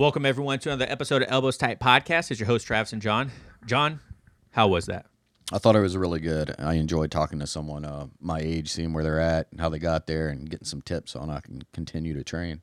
Welcome everyone to another episode of Elbows Tight Podcast. It's your host Travis and John. John, how was that? I thought it was really good. I enjoyed talking to someone uh, my age, seeing where they're at, and how they got there, and getting some tips on how I can continue to train.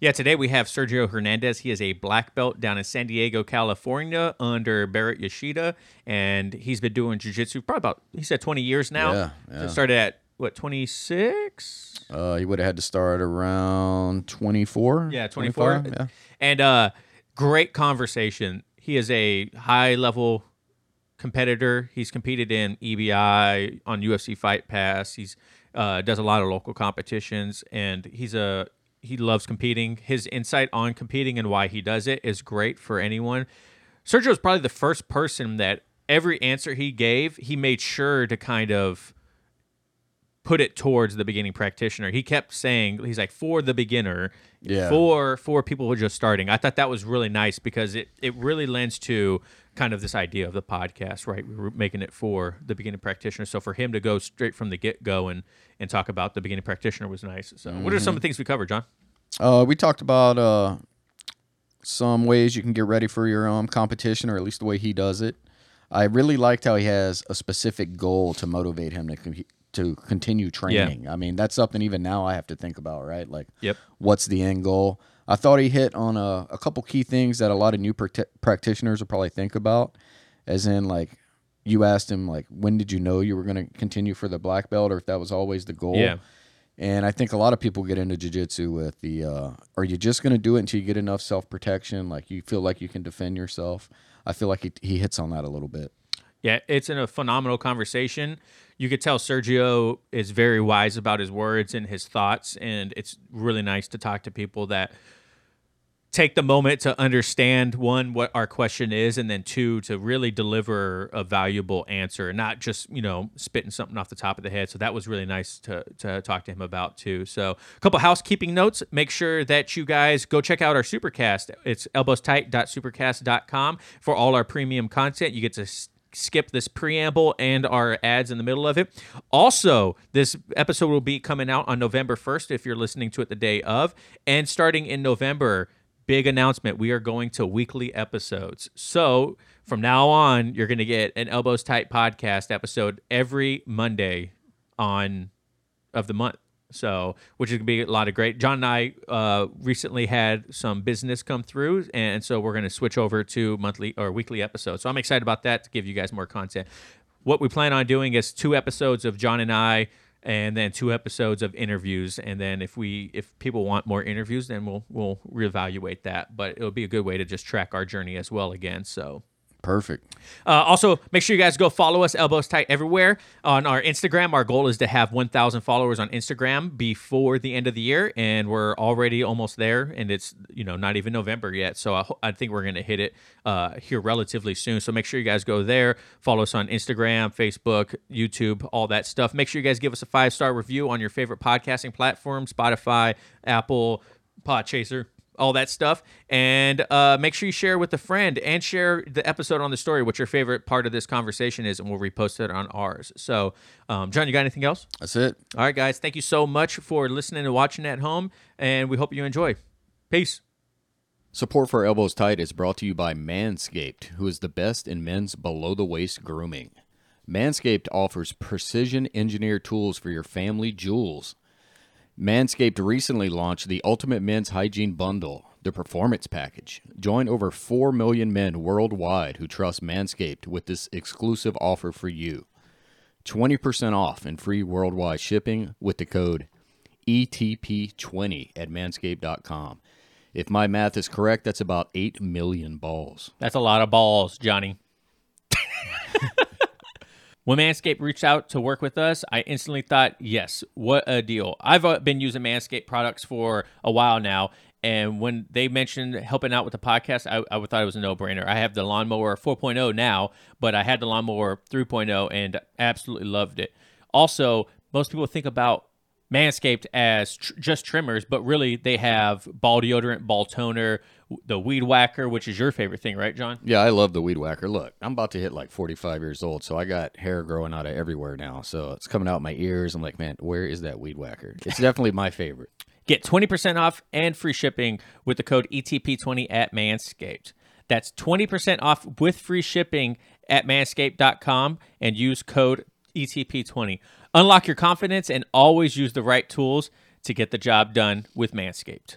Yeah, today we have Sergio Hernandez. He is a black belt down in San Diego, California, under Baret Yoshida, and he's been doing jiu-jitsu probably about he said 20 years now. Yeah, yeah. Started at what 26? Uh, he would have had to start around 24. Yeah, 24. 25, Yeah. And uh, great conversation. He is a high level competitor. He's competed in EBI on UFC Fight Pass. He's uh, does a lot of local competitions, and he's a he loves competing. His insight on competing and why he does it is great for anyone. Sergio is probably the first person that every answer he gave, he made sure to kind of put it towards the beginning practitioner. He kept saying he's like for the beginner, Yeah. for for people who are just starting. I thought that was really nice because it it really lends to kind of this idea of the podcast, right? We were making it for the beginning practitioner. So for him to go straight from the get go and and talk about the beginning practitioner was nice. So what are some of the things we covered, John? Uh, we talked about uh, some ways you can get ready for your um, competition, or at least the way he does it. I really liked how he has a specific goal to motivate him to con- to continue training. I mean, that's something even now I have to think about, right? Like, Yep. what's the end goal? I thought he hit on a, a couple key things that a lot of new practi- practitioners will probably think about, as in like you asked him like when did you know you were going to continue for the black belt or if that was always the goal. Yeah. And I think a lot of people get into jiu-jitsu with the uh, are you just going to do it until you get enough self-protection like you feel like you can defend yourself. I feel like he, he hits on that a little bit. Yeah, it's in a phenomenal conversation. You could tell Sergio is very wise about his words and his thoughts, and it's really nice to talk to people that take the moment to understand one what our question is and then two to really deliver a valuable answer and not just you know spitting something off the top of the head. So that was really nice to, to talk to him about too. So a couple housekeeping notes. Make sure that you guys go check out our supercast. It's elbowstight.supercast.com for all our premium content you get to skip this preamble and our ads in the middle of it. Also, this episode will be coming out on November 1st if you're listening to it the day of. And starting in November, big announcement we are going to weekly episodes. So from now on, you're going to get an Elbows Tight podcast episode every Monday on of the month. So, which is gonna be a lot of great. John and I uh, recently had some business come through, and so we're gonna switch over to monthly or weekly episodes. So I'm excited about that to give you guys more content. What we plan on doing is two episodes of John and I, and then two episodes of interviews. And then if we if people want more interviews, then we'll we'll reevaluate that. But it'll be a good way to just track our journey as well again. So. Perfect. Uh, also, make sure you guys go follow us, Elbows Tight, everywhere on our Instagram. Our goal is to have 1,000 followers on Instagram before the end of the year, and we're already almost there. And it's you know not even November yet, so I, ho- I think we're gonna hit it uh, here relatively soon. So make sure you guys go there, follow us on Instagram, Facebook, YouTube, all that stuff. Make sure you guys give us a five star review on your favorite podcasting platform, Spotify, Apple, Podchaser all that stuff. And uh, make sure you share with a friend and share the episode on the story, what your favorite part of this conversation is, and we'll repost it on ours. So, um, John, you got anything else? That's it. All right, guys. Thank you so much for listening and watching at home, and we hope you enjoy. Peace. Support for Elbows Tight is brought to you by Manscaped, who is the best in men's below the waist grooming. Manscaped offers precision engineered tools for your family jewels. Manscaped recently launched the Ultimate Men's Hygiene Bundle, the Performance Package. Join over 4 million men worldwide who trust Manscaped with this exclusive offer for you 20% off and free worldwide shipping with the code ETP20 at manscaped.com. If my math is correct, that's about 8 million balls. That's a lot of balls, Johnny. when Manscaped reached out to work with us, I instantly thought, yes, what a deal. I've uh, been using Manscaped products for a while now. And when they mentioned helping out with the podcast, I, I thought it was a no brainer. I have the lawnmower 4.0 now, but I had the lawnmower 3.0 and absolutely loved it. Also, most people think about Manscaped as tr- just trimmers, but really they have ball deodorant, ball toner, the weed whacker, which is your favorite thing, right, John? Yeah, I love the weed whacker. Look, I'm about to hit like 45 years old, so I got hair growing out of everywhere now. So it's coming out my ears. I'm like, man, where is that weed whacker? It's definitely my favorite. Get 20% off and free shipping with the code ETP20 at Manscaped. That's 20% off with free shipping at manscaped.com and use code ETP20. Unlock your confidence and always use the right tools to get the job done with Manscaped.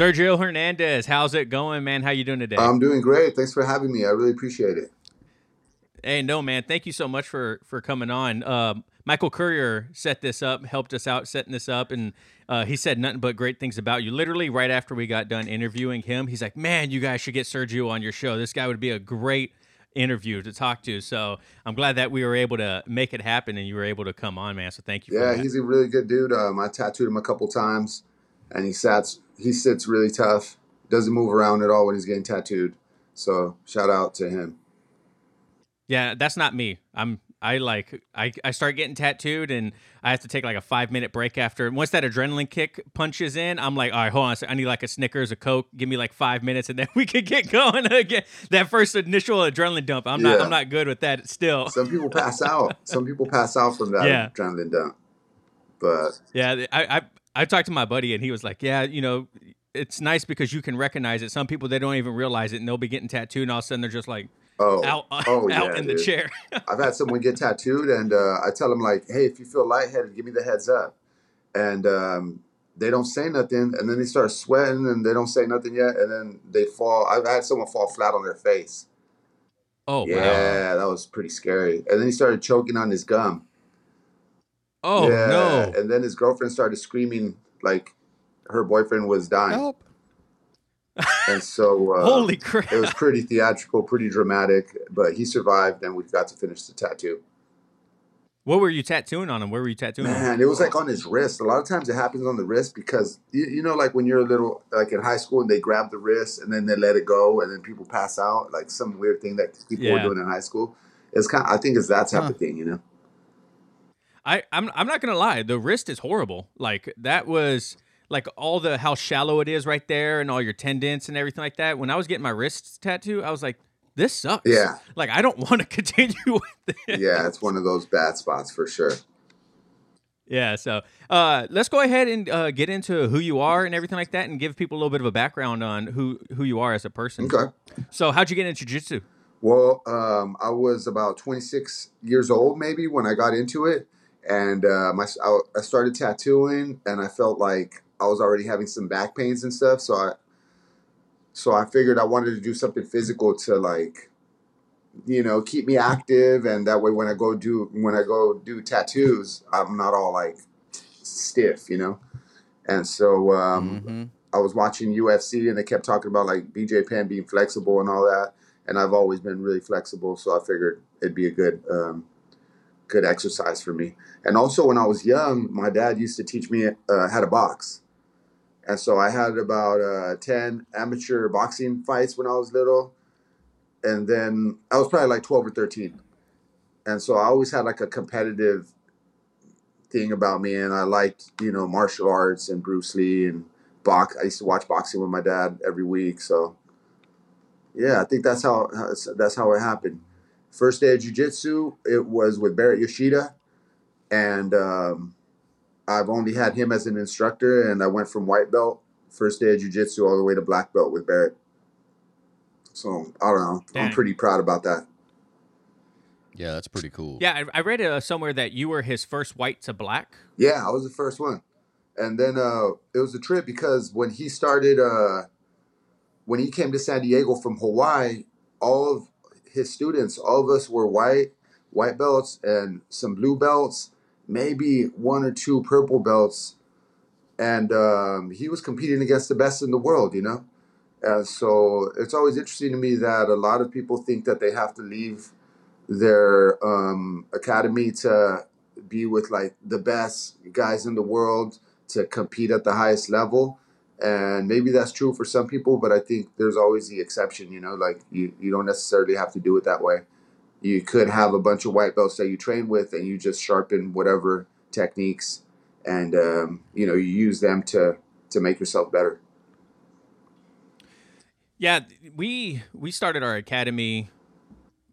Sergio Hernandez, how's it going, man? How you doing today? I'm doing great. Thanks for having me. I really appreciate it. Hey, no, man. Thank you so much for for coming on. Um, Michael Courier set this up, helped us out setting this up, and uh, he said nothing but great things about you. Literally, right after we got done interviewing him, he's like, "Man, you guys should get Sergio on your show. This guy would be a great interview to talk to." So I'm glad that we were able to make it happen, and you were able to come on, man. So thank you. Yeah, he's a really good dude. Um, I tattooed him a couple times, and he sits he sits really tough. Doesn't move around at all when he's getting tattooed. So shout out to him. Yeah, that's not me. I'm I like I, I start getting tattooed and I have to take like a five minute break after. Once that adrenaline kick punches in, I'm like, all right, hold on. I need like a Snickers, a Coke. Give me like five minutes and then we can get going again. That first initial adrenaline dump, I'm yeah. not I'm not good with that still. Some people pass out. Some people pass out from that yeah. adrenaline dump. But yeah, I, I I talked to my buddy and he was like, yeah, you know, it's nice because you can recognize it. Some people they don't even realize it and they'll be getting tattooed and all of a sudden they're just like oh, out, oh, out yeah, in dude. the chair. I've had someone get tattooed and uh, I tell them like, hey, if you feel lightheaded, give me the heads up. And um, they don't say nothing and then they start sweating and they don't say nothing yet and then they fall. I've had someone fall flat on their face. Oh yeah, wow. that was pretty scary. And then he started choking on his gum. Oh yeah. no! And then his girlfriend started screaming like her boyfriend was dying. Help! And so, uh, holy crap! It was pretty theatrical, pretty dramatic, but he survived, and we got to finish the tattoo. What were you tattooing on him? Where were you tattooing? Man, it was like on his wrist. A lot of times it happens on the wrist because you, you know, like when you're a little, like in high school, and they grab the wrist and then they let it go, and then people pass out, like some weird thing that people yeah. were doing in high school. It's kind. Of, I think it's that type huh. of thing, you know. I I'm I'm not gonna lie. The wrist is horrible. Like that was like all the how shallow it is right there and all your tendons and everything like that. When I was getting my wrist tattoo, I was like, this sucks. Yeah. Like I don't want to continue with it. Yeah, it's one of those bad spots for sure. Yeah, so uh, let's go ahead and uh, get into who you are and everything like that, and give people a little bit of a background on who who you are as a person. Okay. So, how'd you get into jiu-jitsu? Well, um, I was about 26 years old, maybe, when I got into it and uh, my I, started tattooing, and I felt like I was already having some back pains and stuff. So I so I figured I wanted to do something physical to like you know keep me active, and that way when I go do when I go do tattoos, I'm not all like stiff, you know. And so um, mm-hmm. I was watching UFC, and they kept talking about like BJ Penn being flexible and all that. And I've always been really flexible, so I figured it'd be a good um, good exercise for me. And also, when I was young, my dad used to teach me uh, how to box. And so I had about uh, 10 amateur boxing fights when I was little. And then I was probably like 12 or 13. And so I always had like a competitive thing about me. And I liked, you know, martial arts and Bruce Lee and box. I used to watch boxing with my dad every week. So yeah, I think that's how that's how it happened. First day of jujitsu, it was with Baret Yoshida, and um, I've only had him as an instructor, and I went from white belt first day of jujitsu all the way to black belt with Baret. So I don't know. Dang. I'm pretty proud about that. Yeah, that's pretty cool. Yeah, I, I read uh, somewhere that you were his first white to black. Yeah, I was the first one, and then uh, it was a trip because when he started, uh, when he came to San Diego from Hawaii, all of his students, all of us were white, white belts, and some blue belts, maybe one or two purple belts, and um, he was competing against the best in the world, you know. And so it's always interesting to me that a lot of people think that they have to leave their um, academy to be with like the best guys in the world to compete at the highest level. And maybe that's true for some people but i think there's always the exception you know? Like you, you don't necessarily have to do it that way you could have a bunch of white belts that you train with and you just sharpen whatever techniques and um, you know you use them to to make yourself better Yeah, we we started our academy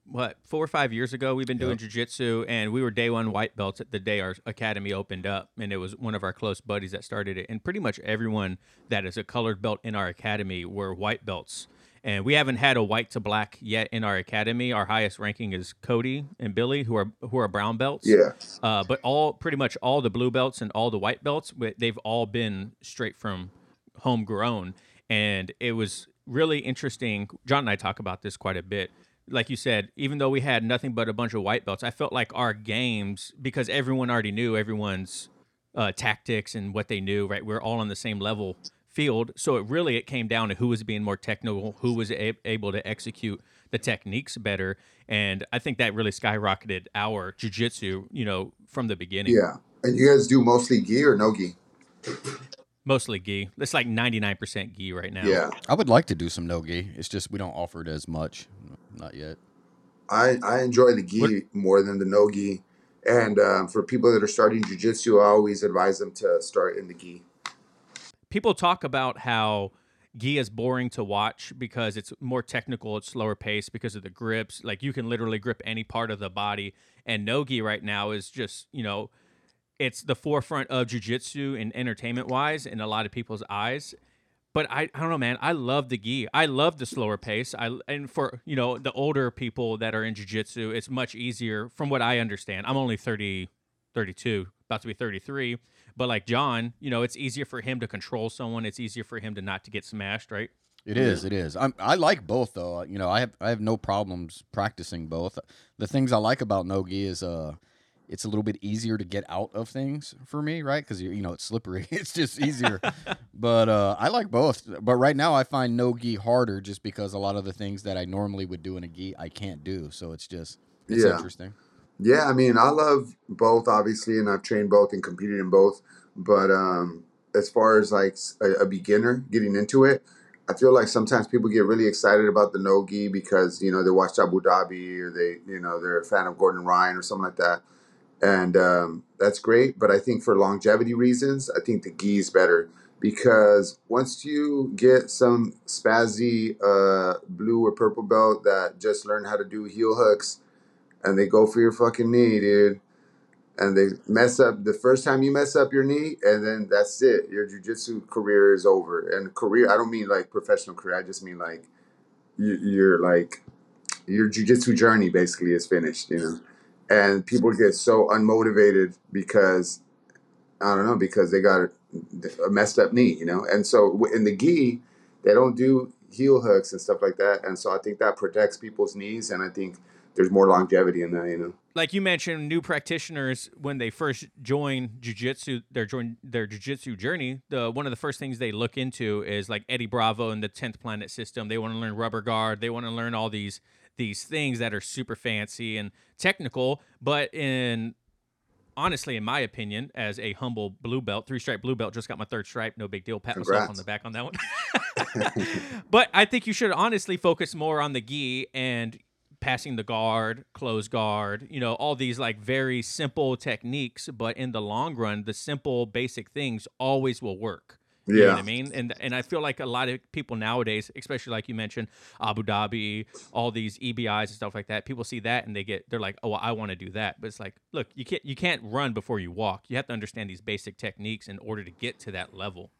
what four or five years ago. We've been doing jujitsu, and we were day one white belts at the day our academy opened up, and it was one of our close buddies that started it. And pretty much everyone that is a colored belt in our academy were white belts. And we haven't had a white to black yet in our academy. Our highest ranking is Cody and Billy, who are who are brown belts. Yeah. Uh, but all pretty much all the blue belts and all the white belts, they've all been straight from homegrown, and it was really interesting. John and I talk about this quite a bit. Like you said, even though we had nothing but a bunch of white belts, I felt like our games because everyone already knew everyone's uh, tactics and what they knew. Right, we are all on the same level field, so it really it came down to who was being more technical, who was a- able to execute the techniques better, and I think that really skyrocketed our jujitsu. You know, from the beginning. Yeah. And you guys do mostly gi or no gi? Mostly gi. It's like 99% gi right now. Yeah. I would like to do some no gi. It's just we don't offer it as much, not yet. I, I enjoy the gi What- more than the no gi. And um, for people that are starting jujitsu, I always advise them to start in the gi. People talk about how gi is boring to watch because it's more technical, it's slower pace because of the grips. Like you can literally grip any part of the body. And no gi right now is just, you know, it's the forefront of jujitsu and entertainment wise in a lot of people's eyes. But I, I don't know, man. I love the gi. I love the slower pace. I and for you know the older people that are in jujitsu, it's much easier from what I understand. I'm only 30, 32, about to be 33. But like John, you know, it's easier for him to control someone. It's easier for him to not to get smashed, right? It is. It is. I'm, I like both though. You know, I have I have no problems practicing both. The things I like about nogi is uh, it's a little bit easier to get out of things for me, right? Because you you know it's slippery. it's just easier. but uh, I like both. But right now I find nogi harder just because a lot of the things that I normally would do in a gi I can't do. So it's just it's Yeah. interesting. Yeah, I mean, I love both, obviously, and I've trained both and competed in both. But um, as far as like a beginner getting into it, I feel like sometimes people get really excited about the no gi because you know they watched Abu Dhabi or they you know they're a fan of Gordon Ryan or something like that, and um, that's great. But I think for longevity reasons, I think the gi is better because once you get some spazzy uh, blue or purple belt that just learned how to do heel hooks and they go for your fucking knee, dude. And they mess up the first time you mess up your knee, and then that's it. Your jujitsu career is over. And career, I don't mean like professional career. I just mean like you, you're like your jujitsu journey basically is finished. You know, and people get so unmotivated because I don't know because they got a messed up knee. You know, and so in the gi, they don't do heel hooks and stuff like that. And so I think that protects people's knees, and I think there's more longevity in that. You know. like you mentioned, new practitioners when they first join jujitsu, their join their jujitsu journey. The one of the first things they look into is like Eddie Bravo and the Tenth Planet System. They want to learn rubber guard. They want to learn all these these things that are super fancy and technical. But in honestly, in my opinion, as a humble blue belt, three stripe blue belt, just got my third stripe. No big deal. Pat myself on the back on that one. but I think you should honestly focus more on the gi and passing the guard, close guard, you know, all these like very simple techniques, but in the long run, the simple basic things always will work. Yeah. You know what I mean? And and I feel like a lot of people nowadays, especially like you mentioned, Abu Dhabi, all these EBIs and stuff like that, people see that and they get they're like, Oh, I want to do that. But it's like, look, you can't you can't run before you walk. You have to understand these basic techniques in order to get to that level.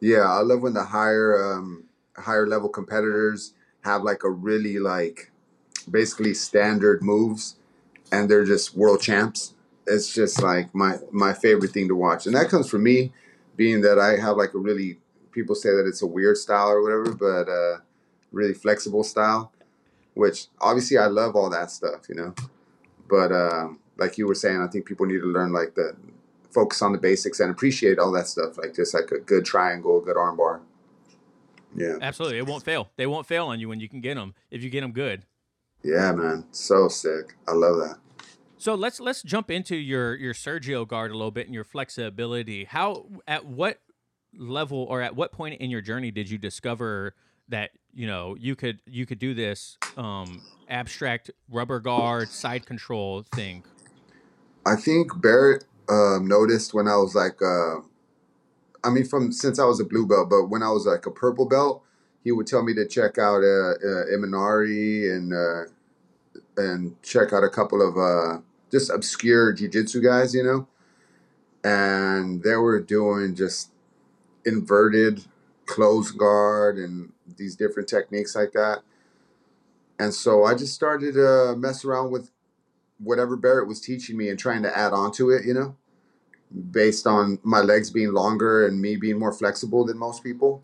Yeah, I love when the higher um higher level competitors have like a really like basically standard moves and they're just world champs. It's just like my my favorite thing to watch. And that comes from me being that I have like a really people say that it's a weird style or whatever, but uh really flexible style, which obviously I love all that stuff, you know. But um like you were saying, I think people need to learn like the focus on the basics and appreciate all that stuff, like just like a good triangle, a good armbar. Yeah, Absolutely, it won't fail. They won't fail on you when you can get them if you get them good. Yeah, man, so sick. I love that. So let's let's jump into your your Sergio guard a little bit and your flexibility. How at what level or at what point in your journey did you discover that you know you could you could do this um, abstract rubber guard side control thing? I think Baret um, noticed when I was like, uh, I mean, from since I was a blue belt, but when I was like a purple belt, he would tell me to check out uh, uh, Imanari and uh, and check out a couple of uh, just obscure jujitsu guys, you know, and they were doing just inverted close guard and these different techniques like that. And so I just started to mess around with whatever Baret was teaching me and trying to add on to it, you know, based on my legs being longer and me being more flexible than most people.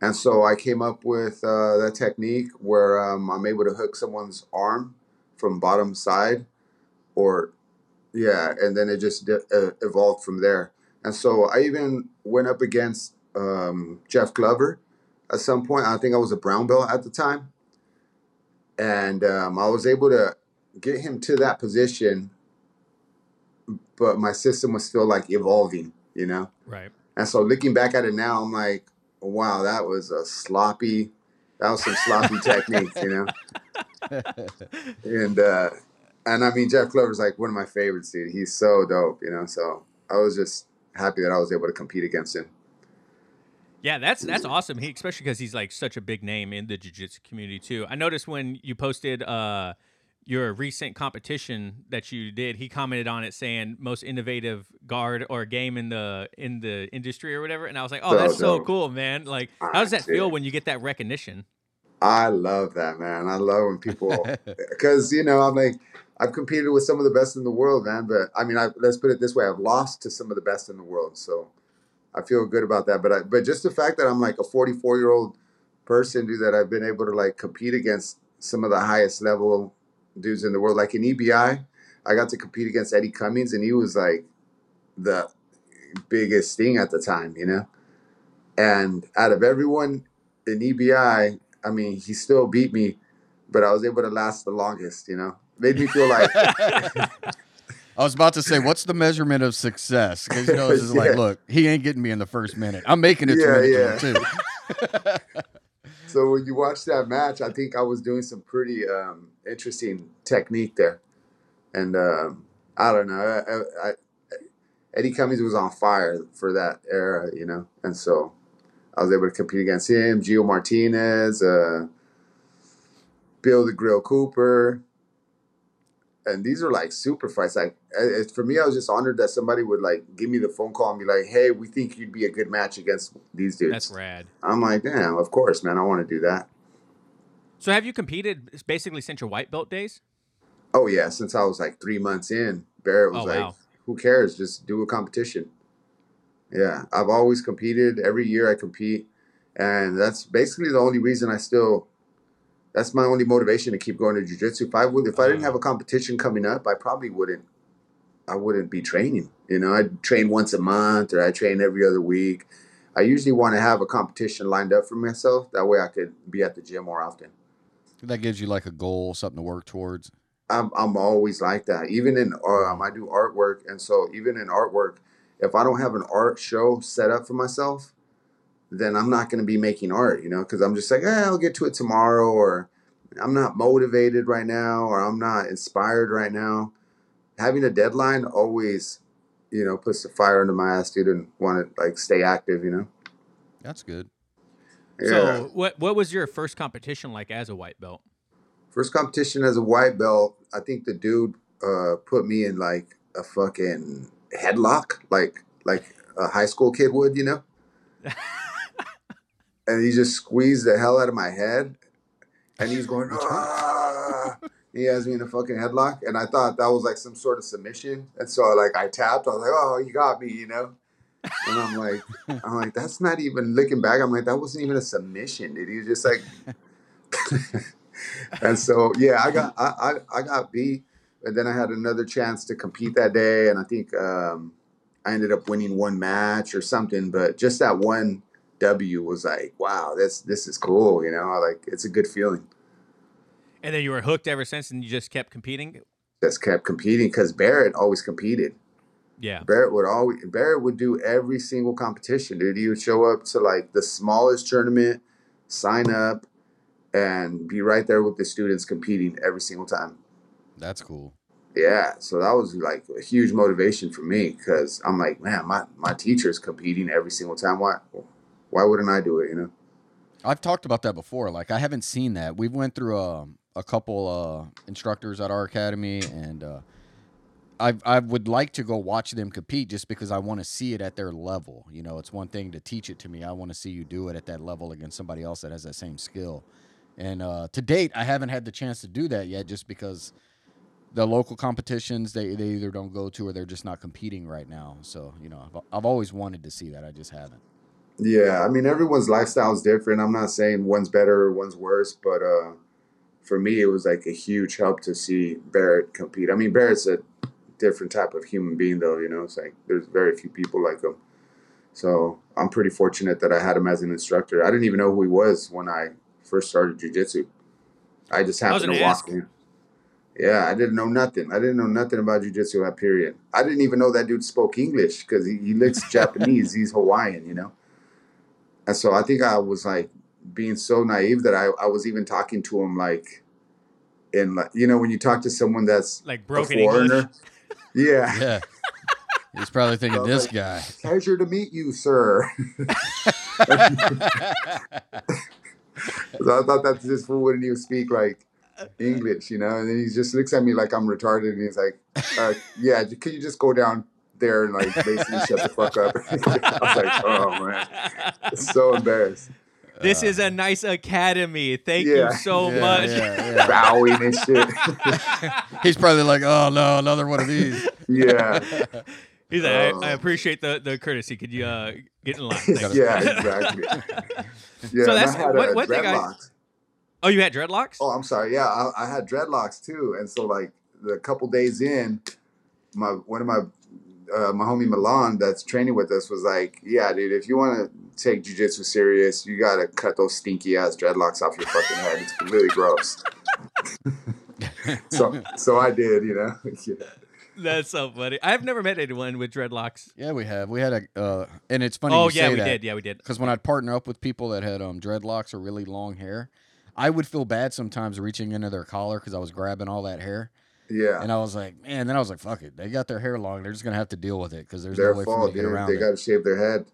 And so I came up with uh, that technique where um, I'm able to hook someone's arm from bottom side, or yeah, and then it just de- uh, evolved from there. And so I even went up against um, Jeff Glover at some point. I think I was a brown belt at the time, and um, I was able to get him to that position, but my system was still like evolving, you know. Right. And so looking back at it now, I'm like, wow, that was a sloppy, that was some sloppy technique, you know. And uh, and I mean, Jeff Glover's like one of my favorites, dude. He's so dope, you know. So I was just happy that I was able to compete against him. Yeah, that's that's awesome. He especially because he's like such a big name in the jiu-jitsu community too. I noticed when you posted uh your recent competition that you did, he commented on it saying most innovative guard or game in the in the industry or whatever. And I was like, oh, So that's so cool, man. Like, how does that Ah, feel when you get that recognition? I love that, man. I love when people, because you know, I'm like, I've competed with some of the best in the world, man. But I mean, I, let's put it this way: I've lost to some of the best in the world, so I feel good about that. But I, but just the fact that I'm like a 44 year old person, dude, that I've been able to like compete against some of the highest level dudes in the world, like in EBI, I got to compete against Eddie Cummings, and he was like the biggest thing at the time, you know. And out of everyone in EBI, I mean, he still beat me, but I was able to last the longest, you know. Made me feel like, I was about to say, what's the measurement of success? Because you know, it's just like, look, he ain't getting me in the first minute. I'm making it to Yeah, yeah. so when you watch that match, I think I was doing some pretty um, interesting technique there. And um, I don't know, I, I, Eddie Cummings was on fire for that era, you know. And so I was able to compete against him, Gio Martinez, uh, Bill the Grill Cooper. And these are like super fights. Like uh, it's, for me, I was just honored that somebody would like give me the phone call and be like, "Hey, we think you'd be a good match against these dudes." That's rad. I'm like, damn, of course, man. I want to do that. So have you competed basically since your white belt days? Oh yeah, since I was like three months in, Baret was Oh, like, wow. "Who cares? Just do a competition." Yeah, I've always competed. Every year I compete, and that's basically the only reason I still. That's my only motivation to keep going to jujitsu. If I would, if I didn't have a competition coming up, I probably wouldn't. I wouldn't be training. You know, I'd train once a month or I train every other week. I usually want to have a competition lined up for myself. That way, I could be at the gym more often. That gives you like a goal, something to work towards. I'm I'm always like that. Even in um, I do artwork, and so even in artwork, if I don't have an art show set up for myself, then I'm not going to be making art. You know, because I'm just like, eh, I'll get to it tomorrow, or I'm not motivated right now, or I'm not inspired right now. Having a deadline always, you know, puts the fire under my ass, dude, and want to like stay active. You know. That's good. Yeah. So what what was your first competition like as a white belt? First competition as a white belt, I think the dude uh, put me in like a fucking headlock, like like a high school kid would, you know. and he just squeezed the hell out of my head, and he's going, ah! he has me in a fucking headlock, and I thought that was like some sort of submission, and so like I tapped, I was like, oh, you got me, you know. And I'm like, I'm like, that's not even looking back. I'm like, that wasn't even a submission, dude. He was just like, and so yeah, I got I, I I got beat, and then I had another chance to compete that day, and I think um, I ended up winning one match or something. But just that one W was like, wow, this this is cool, you know. Like it's a good feeling. And then you were hooked ever since, and you just kept competing. Just kept competing because Baret always competed. Yeah. Baret would always Baret would do every single competition, dude. He would show up to like the smallest tournament, sign up, and be right there with the students competing every single time. That's cool. Yeah, so that was like a huge motivation for me because I'm like, man, my my teacher's competing every single time. Why why wouldn't I do it? You know? I've talked about that before. Like I haven't seen that. We've went through a, a couple uh, instructors at our academy, and uh, I I would like to go watch them compete just because I want to see it at their level. You know, it's one thing to teach it to me. I want to see you do it at that level against somebody else that has that same skill. And uh, to date, I haven't had the chance to do that yet, just because the local competitions they, they either don't go to or they're just not competing right now. So you know, I've, I've always wanted to see that. I just haven't. Yeah, I mean everyone's lifestyle is different. I'm not saying one's better or one's worse, but uh, for me, it was like a huge help to see Baret compete. I mean, Baret's a different type of human being, though. You know, it's like there's very few people like him. So I'm pretty fortunate that I had him as an instructor. I didn't even know who he was when I first started jujitsu. I just happened gonna to walk in. Yeah, I didn't know nothing. I didn't know nothing about jujitsu that period. I didn't even know that dude spoke English because he, he looks Japanese. He's Hawaiian, you know. And so I think I was like being so naive that I, I was even talking to him like in like you know when you talk to someone that's Like a broken English. foreigner. Yeah. Yeah. He's probably thinking this like- guy. Pleasure to meet you, sir. so I thought that this fool wouldn't even speak like English, you know. And then he just looks at me like I'm retarded, and he's like, uh, "Yeah, j- could you just go down there and like basically shut the fuck up?" I was like, "Oh man, so embarrassed." This is a nice academy. Thank Yeah. you so Yeah, much. yeah, yeah. Bowing and shit. He's probably like, oh no, another one of these. yeah, He's like, I, Oh. I appreciate the, the courtesy. Could you uh, get in line? Thanks. yeah, exactly. Yeah, So that's- I had what- uh, what thing I- oh, you had dreadlocks? Oh, I'm sorry. Yeah, I, I had dreadlocks too, and so like the couple days in, my one of my uh, my homie Milan that's training with us was like, "Yeah, dude, if you want to take jujitsu serious, you gotta cut those stinky ass dreadlocks off your fucking head. It's really gross." so so I did, you know. Yeah. That's so funny. I've never met anyone with dreadlocks. Yeah, we have. We had a, uh, and it's funny. Oh you yeah, say we that, did. Yeah, we did. Because when I'd partner up with people that had um, dreadlocks or really long hair, I would feel bad sometimes reaching into their collar because I was grabbing all that hair, Yeah, and I was like, man. Then I was like, fuck it. They got their hair long. They're just gonna have to deal with it because there's their no way for me fault, to get dude. around They it. got to shave their head.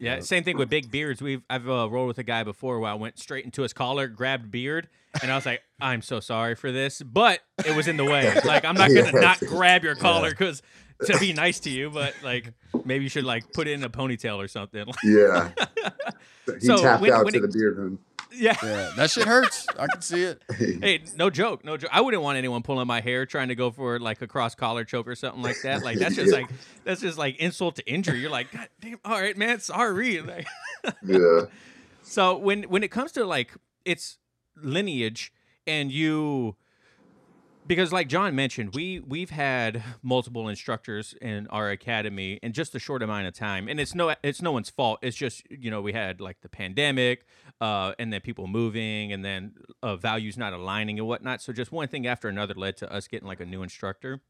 Yeah, same thing with big beards. We've I've uh, rolled with a guy before where I went straight into his collar, grabbed beard, and I was like, I'm so sorry for this, but it was in the way. Like I'm not gonna Yeah. not grab your collar because to be nice to you, but like maybe you should like put it in a ponytail or something. Yeah, he So, tapped when- out when to it- the beard hoon. Yeah. yeah, that shit hurts. I can see it. Hey, no joke, no joke. I wouldn't want anyone pulling my hair trying to go for like a cross collar choke or something like that. Like that's just Yeah. like that's just like insult to injury. You're like, God damn, all right, man, sorry. Like, yeah, So when when it comes to like its lineage and you because like John mentioned, we we've had multiple instructors in our academy in just a short amount of time. And it's no it's no one's fault. It's just, you know, we had like the pandemic, uh, and then people moving and then uh, values not aligning and whatnot. So just one thing after another led to us getting like a new instructor.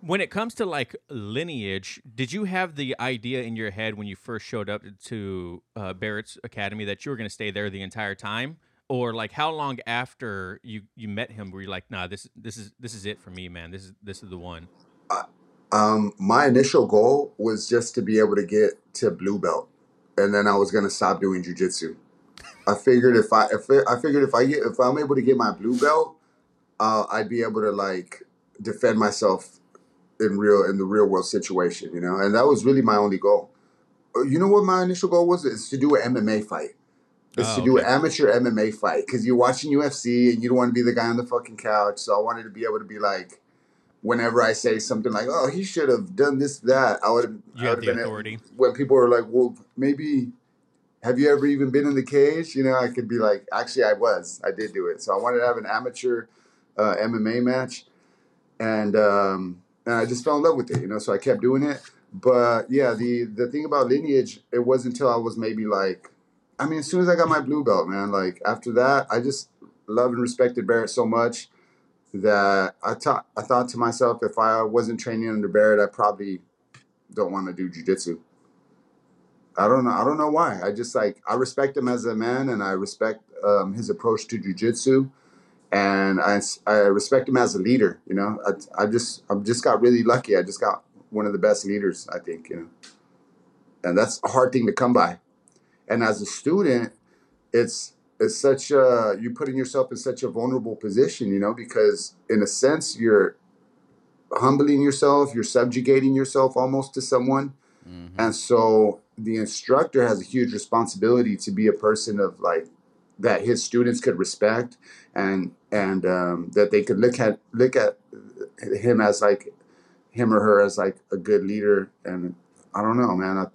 When it comes to like lineage, did you have the idea in your head when you first showed up to uh, Baret's Academy that you were going to stay there the entire time, or like how long after you you met him were you like, nah, this this is this is it for me, man. This is this is the one. Um, my initial goal was just to be able to get to blue belt, and then I was gonna stop doing jujitsu. I figured if I if I I figured if I get if I'm able to get my blue belt, uh, I'd be able to like defend myself in real in the real world situation, you know. And that was really my only goal. Uh, You know what my initial goal was? Is to do an MMA fight. Is Oh, to do an amateur MMA fight because you're watching UFC and you don't want to be the guy on the fucking couch. So I wanted to be able to be like whenever I say something like, "Oh, he should have done this, that," I would have. You have the authority. When people are like, "Well, maybe." Have you ever even been in the cage? You know, I could be like, actually, I was. I did do it. So I wanted to have an amateur uh, MMA match, and um, and I just fell in love with it. You know, so I kept doing it. But yeah, the the thing about lineage, it wasn't until I was maybe like, I mean, as soon as I got my blue belt, man, like after that, I just loved and respected Baret so much that I thought I thought to myself, if I wasn't training under Baret, I probably don't want to do jujitsu. I don't know. I don't know why. I just like I respect him as a man, and I respect um, his approach to jujitsu, and I, I respect him as a leader. You know, I, I just I just got really lucky. I just got one of the best leaders. I think you know, and that's a hard thing to come by. And as a student, it's it's such a you're putting yourself in such a vulnerable position, you know, because in a sense you're humbling yourself, you're subjugating yourself almost to someone. Mm-hmm. And so the instructor has a huge responsibility to be a person of like that his students could respect and and um, that they could look at look at him as like him or her as like a good leader and I don't know man I,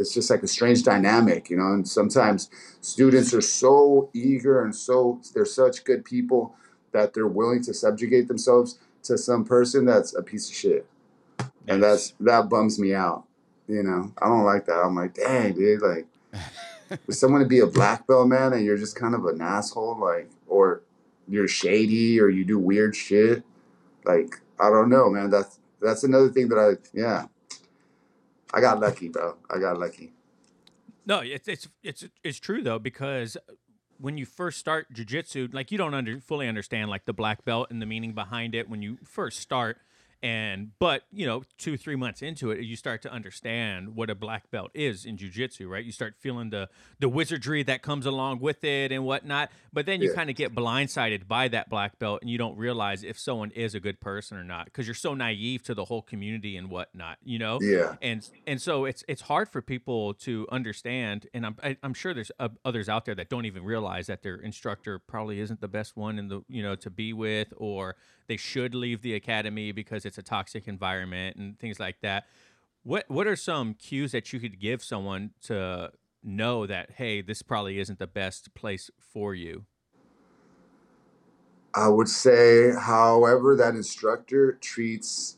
it's just like a strange dynamic you know and sometimes students are so eager and so they're such good people that they're willing to subjugate themselves to some person that's a piece of shit. And that's that bums me out you know? I don't like that. I'm like dang dude like for someone to be a black belt man and you're just kind of an asshole like or you're shady or you do weird shit like i don't know man. That's that's another thing that i yeah i got lucky bro i got lucky No, it's it's it's it's true though because uh, when you first start jujitsu, like you don't under, fully understand like the black belt and the meaning behind it when you first start. And but you know, two three months into it, you start to understand what a black belt is in jujitsu, right? You start feeling the the wizardry that comes along with it and whatnot. But then you Yeah. kind of get blindsided by that black belt, and you don't realize if someone is a good person or not because you're so naive to the whole community and whatnot, you know yeah and and so it's it's hard for people to understand and i'm I, i'm sure there's uh, others out there that don't even realize that their instructor probably isn't the best one in the you know to be with or they should leave the academy because it's a toxic environment and things like that. What what are some cues that you could give someone to know that hey this probably isn't the best place for you? I would say however that instructor treats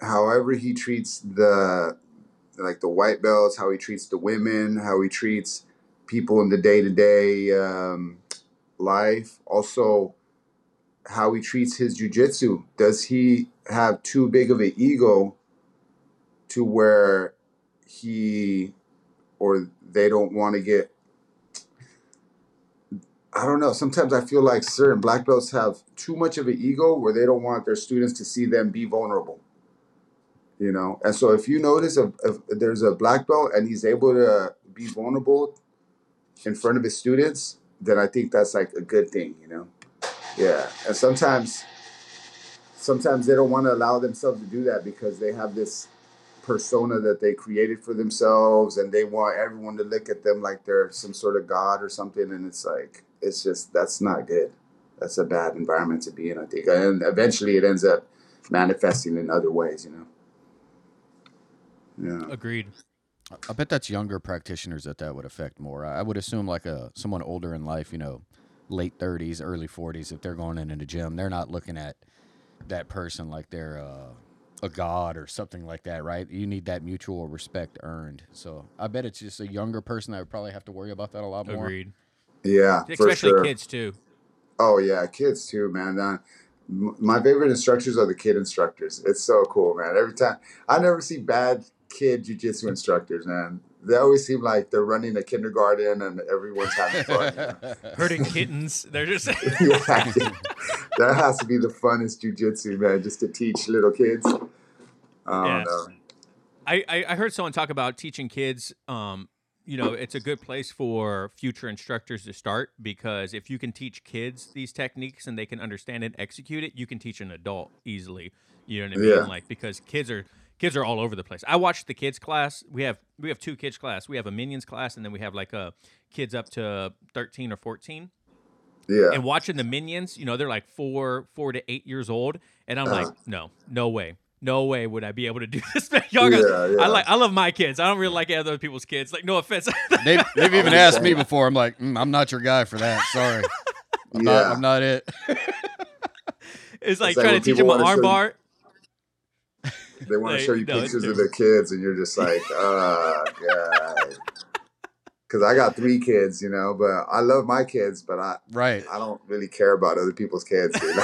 however he treats the like the white belts how he treats the women how he treats people in the day-to-day um, life. Also how he treats his jujitsu. Does he have too big of an ego to where he or they don't want to get I don't know. Sometimes I feel like certain black belts have too much of an ego where they don't want their students to see them be vulnerable. You know, and so if you notice if, if there's a black belt and he's able to be vulnerable in front of his students, then I think that's like a good thing. You know, yeah. And sometimes, sometimes they don't want to allow themselves to do that because they have this persona that they created for themselves, and they want everyone to look at them like they're some sort of god or something. And it's like it's just that's not good. That's a bad environment to be in. I think, and eventually it ends up manifesting in other ways. You know. Yeah. agreed I bet that's younger practitioners that that would affect more. I I would assume like a someone older in life, you know, late 30s, early 40s, if they're going into the gym, they're not looking at that person like they're uh, a god or something like that, right? You need that mutual respect earned. So I bet it's just a younger person that would probably have to worry about that a lot more. agreed Yeah. for especially sure. kids too Oh yeah, kids too, man. Uh, my favorite instructors are the kid instructors. It's so cool, man. Every time I never see bad kid jujitsu instructors, man. They always seem like they're running a kindergarten and everyone's having fun. you know? hurting kittens they're just yeah, that has to be the funnest jujitsu, man. Just to teach little kids. I don't Yes. know. I, I I heard someone talk about teaching kids. Um, you know, it's a good place for future instructors to start because if you can teach kids these techniques and they can understand and execute it, you can teach an adult easily. You know what I mean? Yeah. Like because kids are kids are all over the place. I watched the kids class. We have we have two kids class. We have a minions class and then we have like a kids up to thirteen or fourteen. Yeah. And watching the minions, you know, they're like four four to eight years old, and I'm like, Uh-huh. no, no way. No way would I be able to do this. Y'all got- Yeah, yeah. I like I love my kids. I don't really like other people's kids. Like no offense. they've, they've even I'm asked me before. I'm like, mm, I'm not your guy for that. Sorry. I'm, not, Yeah. I'm not it. it's like like trying when to teach people them an wanna show arm you- bar. They want to show you no, pictures of their kids, and you're just like, oh god. Because I got three kids, you know, but I love my kids, but I Right. I don't really care about other people's kids. Dude.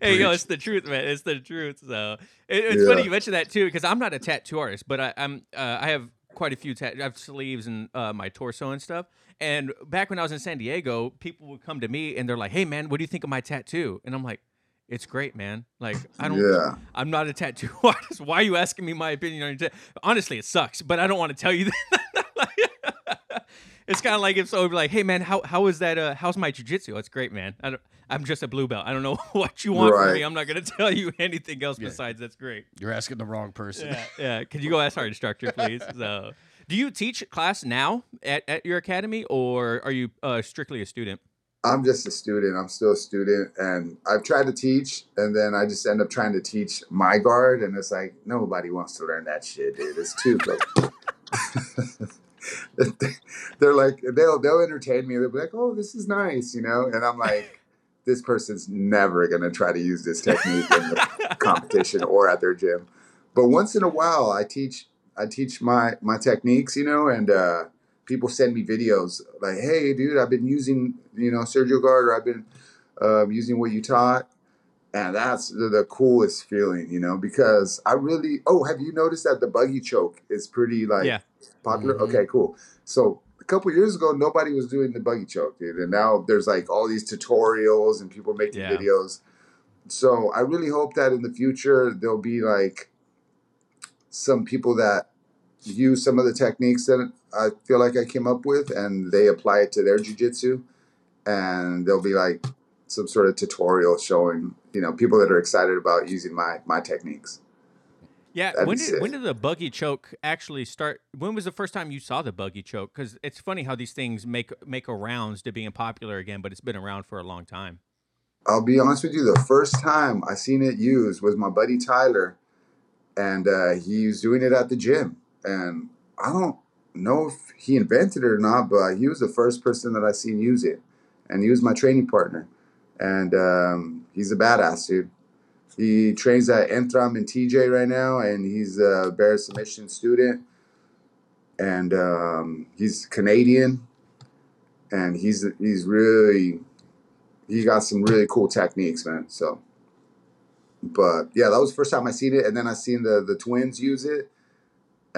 Hey, yo, it's the truth, man. It's the truth. So it, it's funny you mentioned that too, because I'm not a tattoo artist, but I, I'm uh, I have quite a few tattoos. I have sleeves and uh, my torso and stuff. And back when I was in San Diego, people would come to me and they're like, "Hey, man, what do you think of my tattoo?" And I'm like, "It's great, man. Like, I don't, Yeah. I'm not a tattoo artist. Why are you asking me my opinion on your tattoo? Honestly, it sucks, but I don't want to tell you that." it's kind of like if someone be like, "Hey man, how how is that? Uh, how's my jujitsu? It's great, man. I don't, I'm just a blue belt. I don't know what you want from me. I'm not gonna tell you anything else besides that's great. You're asking the wrong person. Yeah, yeah. Could you go ask our instructor, please? So, do you teach class now at, at your academy, or are you uh, strictly a student? I'm just a student. I'm still a student, and I've tried to teach, and then I just end up trying to teach my guard, and it's like nobody wants to learn that shit, dude. It's too. They're like they'll they'll entertain me. They'll be like, "Oh, this is nice," you know, and I'm like, "This person's never gonna try to use this technique in the competition or at their gym." But once in a while, I teach I teach my my techniques, you know, and uh, people send me videos like, "Hey, dude, I've been using you know Sergio Guard, or I've been um, using what you taught," and that's the, the coolest feeling, you know, because I really. Oh, have you noticed that the buggy choke is pretty like Yeah. popular? Mhm. Okay, cool. So a couple years ago, nobody was doing the buggy choke, dude, and now there's like all these tutorials and people making Yeah. videos. So I really hope that in the future there'll be like some people that use some of the techniques that I feel like I came up with and they apply it to their jujitsu. And there'll be like some sort of tutorial showing, you know, people that are excited about using my my techniques. Yeah. That'd when did when did the buggy choke actually start? When was the first time you saw the buggy choke? Because it's funny how these things make make a rounds to being popular again, but it's been around for a long time. I'll be honest with you, the first time I seen it used was my buddy Tyler, and uh, he was doing it at the gym. And I don't know if he invented it or not, but he was the first person that I seen use it, and he was my training partner. And um, he's a badass dude. He trains at Entram and TJ right now, and he's a bear submission student. And um, he's Canadian, and he's he's really he got some really cool techniques, man. So, but yeah, that was the first time I seen it, and then I seen the the twins use it,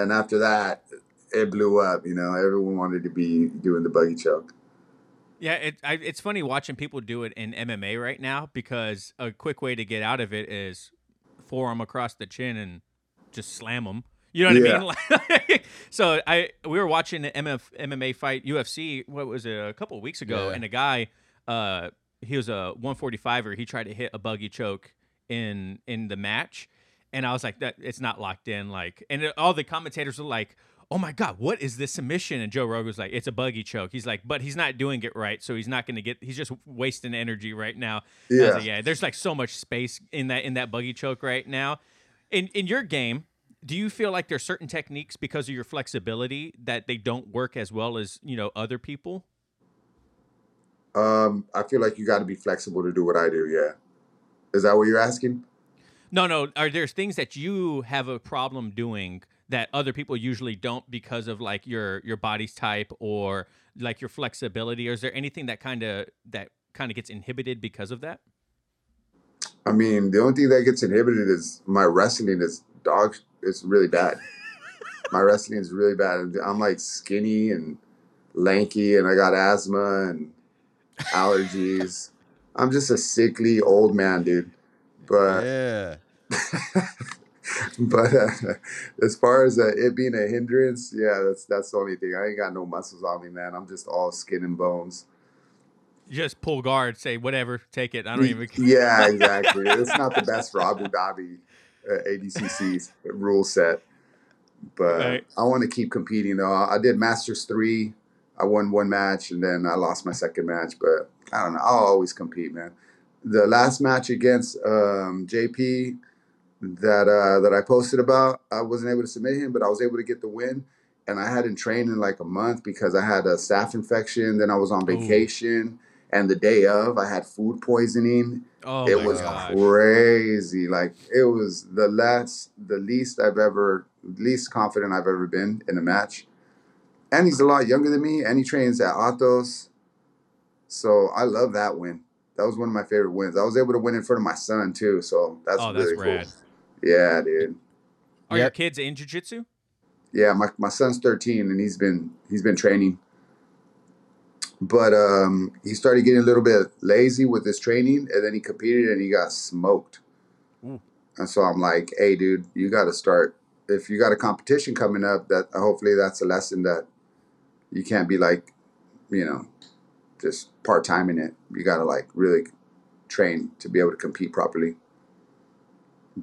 and after that, it blew up. You know, everyone wanted to be doing the buggy choke. Yeah, it, I, it's funny watching people do it in MMA right now because a quick way to get out of it is forearm across the chin and just slam them. You know what Yeah. I mean? So I we were watching an MF, MMA fight UFC. What was it? A couple of weeks ago, Yeah. and a guy, uh, he was a 145er. He tried to hit a buggy choke in in the match, and I was like, that it's not locked in. Like, and it- all the commentators were like. Oh my God! What is this submission? And Joe Rogan was like, "It's a buggy choke." He's like, "But he's not doing it right, so he's not going to get. He's just wasting energy right now." Yeah. like, yeah. There's like so much space in that in that buggy choke right now. In in your game, do you feel like there's certain techniques because of your flexibility that they don't work as well as you know other people? Um, I feel like you got to be flexible to do what I do. Yeah, is that what you're asking? No, no. Are there things that you have a problem doing that other people usually don't because of like your your body's type or like your flexibility? Or is there anything that kind of that kind of gets inhibited because of that? I mean, the only thing that gets inhibited is my wrestling is dog. It's really bad. my wrestling is really bad. I'm like skinny and lanky, and I got asthma and allergies. I'm just a sickly old man, dude. But Yeah. but uh, as far as uh, it being a hindrance, yeah, that's that's the only thing. I ain't got no muscles on me, man. I'm just all skin and bones. Just pull guard, say whatever, take it. I don't even. care. Yeah, exactly. it's not the best for Abu Dhabi uh, ADCC's rule set, but Right. I want to keep competing. Though I did Masters three, I won one match and then I lost my second match. But I don't know. I'll always compete, man. The last match against um, JP that uh, that I posted about, I wasn't able to submit him, but I was able to get the win. And I hadn't trained in like a month because I had a staph infection. Then I was on Ooh. vacation, and the day of, I had food poisoning Oh it was gosh. crazy. Like it was the last, the least I've ever, least confident I've ever been in a match. And he's a lot younger than me, and he trains at Atos. So I love that win. That was one of my favorite wins. I was able to win in front of my son too. So that's Oh, that's really rad. cool. Yeah, dude. Are your kids in jujitsu? Yeah, my, my son's 13 and he's been he's been training. But um, he started getting a little bit lazy with his training and then he competed and he got smoked. Ooh. And so I'm like, hey dude, you gotta start if you got a competition coming up, that hopefully that's a lesson that You can't be like, you know, just part time in it. You got to like really train to be able to compete properly.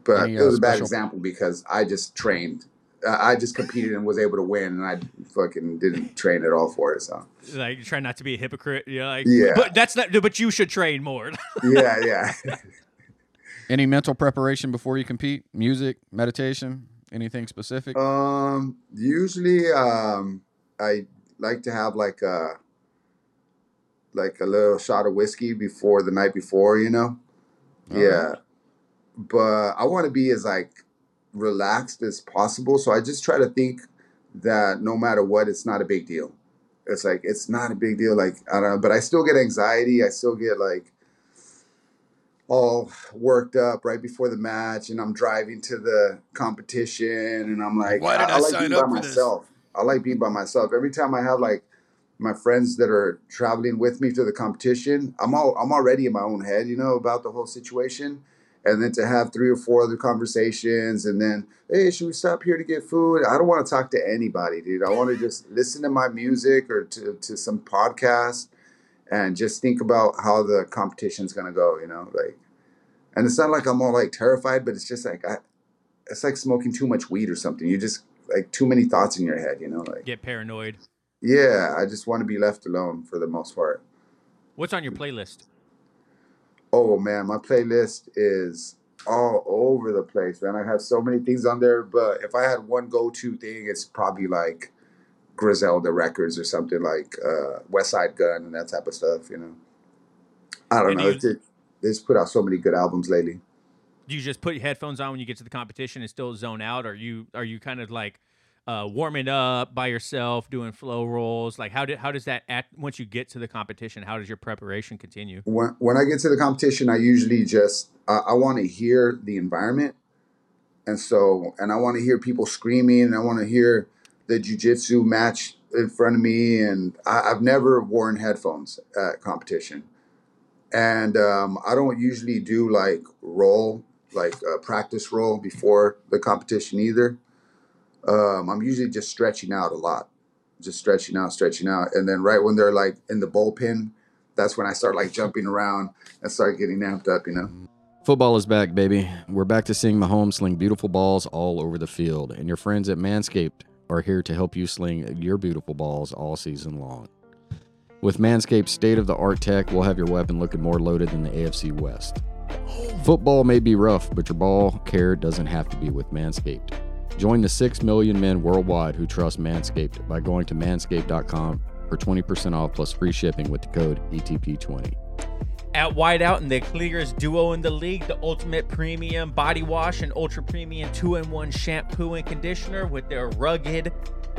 But Any, it uh, was a bad special- example because I just trained. I I just competed and was able to win, and I fucking didn't train at all for it. So Like, try not to be a hypocrite. You know, like, Yeah. But that's not. But you should train more. yeah, yeah. Any mental preparation before you compete? Music, meditation, anything specific? Um, usually, um, I like to have like a like a little shot of whiskey before the night before, you know. All yeah, but I want to be as like relaxed as possible. So I just try to think that no matter what, it's not a big deal. It's like it's not a big deal. Like I don't know, but I still get anxiety. I still get like all worked up right before the match, and I'm driving to the competition, and I'm like, Why did I like sign being up by for this? myself. I like being by myself. Every time I have like my friends that are traveling with me to the competition, I'm all I'm already in my own head, you know, about the whole situation. And then to have three or four other conversations, and then, hey, should we stop here to get food? I don't want to talk to anybody, dude. I want to just listen to my music or to, to some podcast and just think about how the competition's gonna go, you know, like. And it's not like I'm all like terrified, but it's just like I, it's like smoking too much weed or something. You just like too many thoughts in your head, you know, like. Get paranoid. Yeah, I just want to be left alone for the most part. What's on your playlist? Oh man, my playlist is all over the place, man. I have so many things on there, but if I had one go-to thing, it's probably like Griselda records or something like uh, Westside Gunn and that type of stuff. You know, I don't And know. you- It's just, they just put out so many good albums lately. Do you just put your headphones on when you get to the competition and still zone out? Or you are you kind of like uh, warming up by yourself, doing flow rolls? Like how did how does that act once you get to the competition? How does your preparation continue? when when I get to the competition, I usually just I, I want to hear the environment, and so and I want to hear people screaming, and I want to hear the jujitsu match in front of me, and I, I've never worn headphones at competition, and um, I don't usually do like roll like uh, practice roll before the competition either. Um, I'm usually just stretching out a lot, just stretching out, stretching out, and then right when they're like in the bullpen that's when I start like jumping around and start getting amped up, you know. Football is back, baby. We're back to seeing Mahomes sling beautiful balls all over the field, and your friends at Manscaped are here to help you sling your beautiful balls all season long. With Manscaped's state of the art tech, we'll have your weapon looking more loaded than the AFC West. Football may be rough, but your ball care doesn't have to be with Manscaped. Join the 6 million men worldwide who trust Manscaped by going to manscaped.com for 20% off plus free shipping with the code E ETP20. At Whiteout and the clearest duo in the league, the ultimate premium body wash and ultra premium two in one shampoo and conditioner with their rugged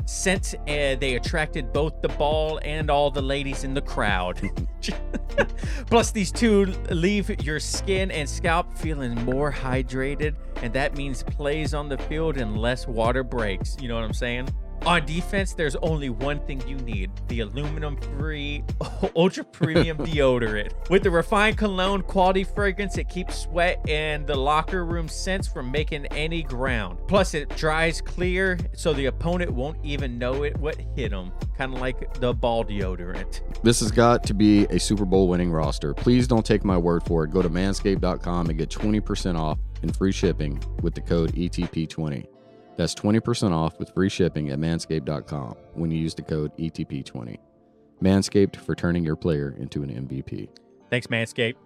scent. Uh, they attracted both the ball and all the ladies in the crowd. Plus, these two leave your skin and scalp feeling more hydrated, and that means plays on the field and less water breaks. You know what I'm saying? On defense, there's only one thing you need the aluminum free ultra premium deodorant. With the refined cologne quality fragrance, it keeps sweat and the locker room scents from making any ground. Plus, it dries clear so the opponent won't even know it what hit them. Kind of like the ball deodorant. This has got to be a Super Bowl winning roster. Please don't take my word for it. Go to manscaped.com and get 20% off and free shipping with the code E ETP20. That's 20% off with free shipping at manscaped.com when you use the code E ETP20. Manscaped for turning your player into an MVP. Thanks, Manscaped.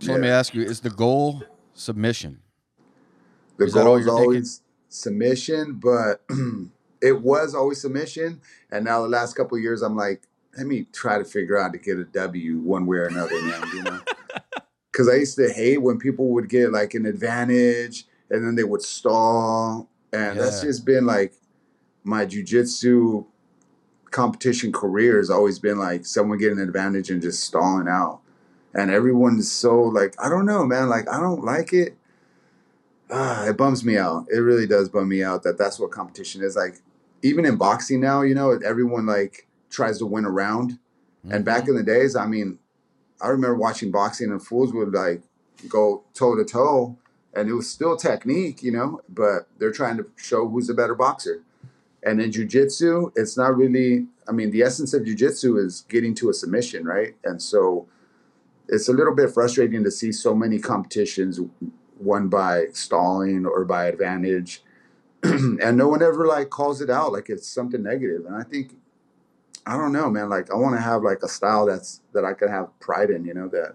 So let me ask you is the goal submission? The Is goal is you're thinking? always submission, but it was always submission. And now the last couple of years, I'm like, let me try to figure out to get a W one way or another, man, you know? Because I used to hate when people would get like an advantage and then they would stall. And that's just been like my jujitsu competition career has always been like someone getting an advantage and just stalling out. And everyone's so like, I don't know, man. Like, I don't like it. Ah, it bums me out. It really does bum me out that that's what competition is. Like, even in boxing now, you know, everyone like tries to win a round. And back in the days, I mean, I remember watching boxing and fools would like go toe to toe, and it was still technique, you know, but they're trying to show who's the better boxer. And in jujitsu, it's not really. I mean, the essence of jujitsu is getting to a submission, right? And so it's a little bit frustrating to see so many competitions won by stalling or by advantage, and no one ever like calls it out like it's something negative. And I think I don't know, man. Like I want to have like a style that's that I can have pride in, you know. That,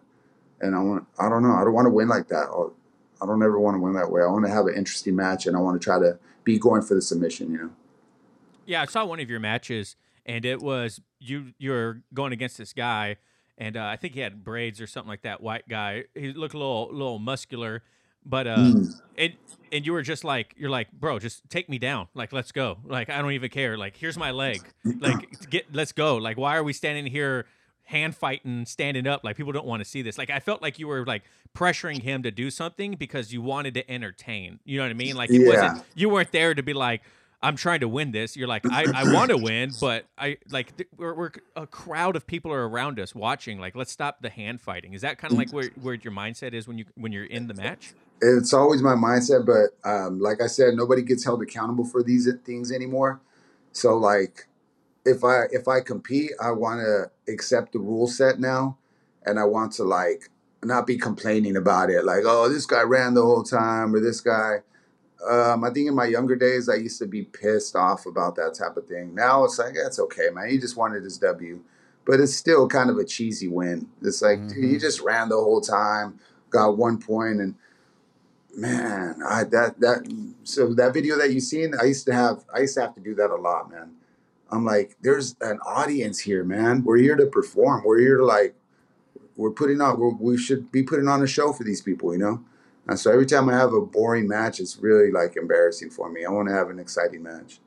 and I want. I don't know. I don't want to win like that. I'll, I don't ever want to win that way. I want to have an interesting match, and I want to try to be going for the submission, you know. Yeah, I saw one of your matches, and it was you. You're going against this guy, and uh, I think he had braids or something like that. White guy. He looked a little, little muscular, but uh, Mm. and and you were just like, you're like, bro, just take me down. Like, let's go. Like, I don't even care. Like, here's my leg. Like, get, let's go. Like, why are we standing here? Hand fighting standing up like people don't want to see this. Like i felt like you were like pressuring him to do something because you wanted to entertain. You know what i mean? Like it Yeah. wasn't you weren't there to be like i'm trying to win this. You're like i, I want to win but i like th- we're, we're a crowd of people are around us watching like let's stop the hand fighting. Is that kind of like where, where your mindset is when you when you're in the match? It's always my mindset but um, like i said nobody gets held accountable for these things anymore. So like if i if i compete i want to accept the rule set now and i want to like not be complaining about it like oh this guy ran the whole time or this guy um, i think in my younger days i used to be pissed off about that type of thing now it's like that's okay man he just wanted his w but it's still kind of a cheesy win it's like dude, you Mhm. just ran the whole time got one point and Man, I that that so that video that you seen, I used to have I used to have to do that a lot, man. I'm like, there's an audience here, man. We're here to perform. We're here to like we're putting on we're, we should be putting on a show for these people, you know? And so every time I have a boring match, it's really like embarrassing for me. I want to have an exciting match.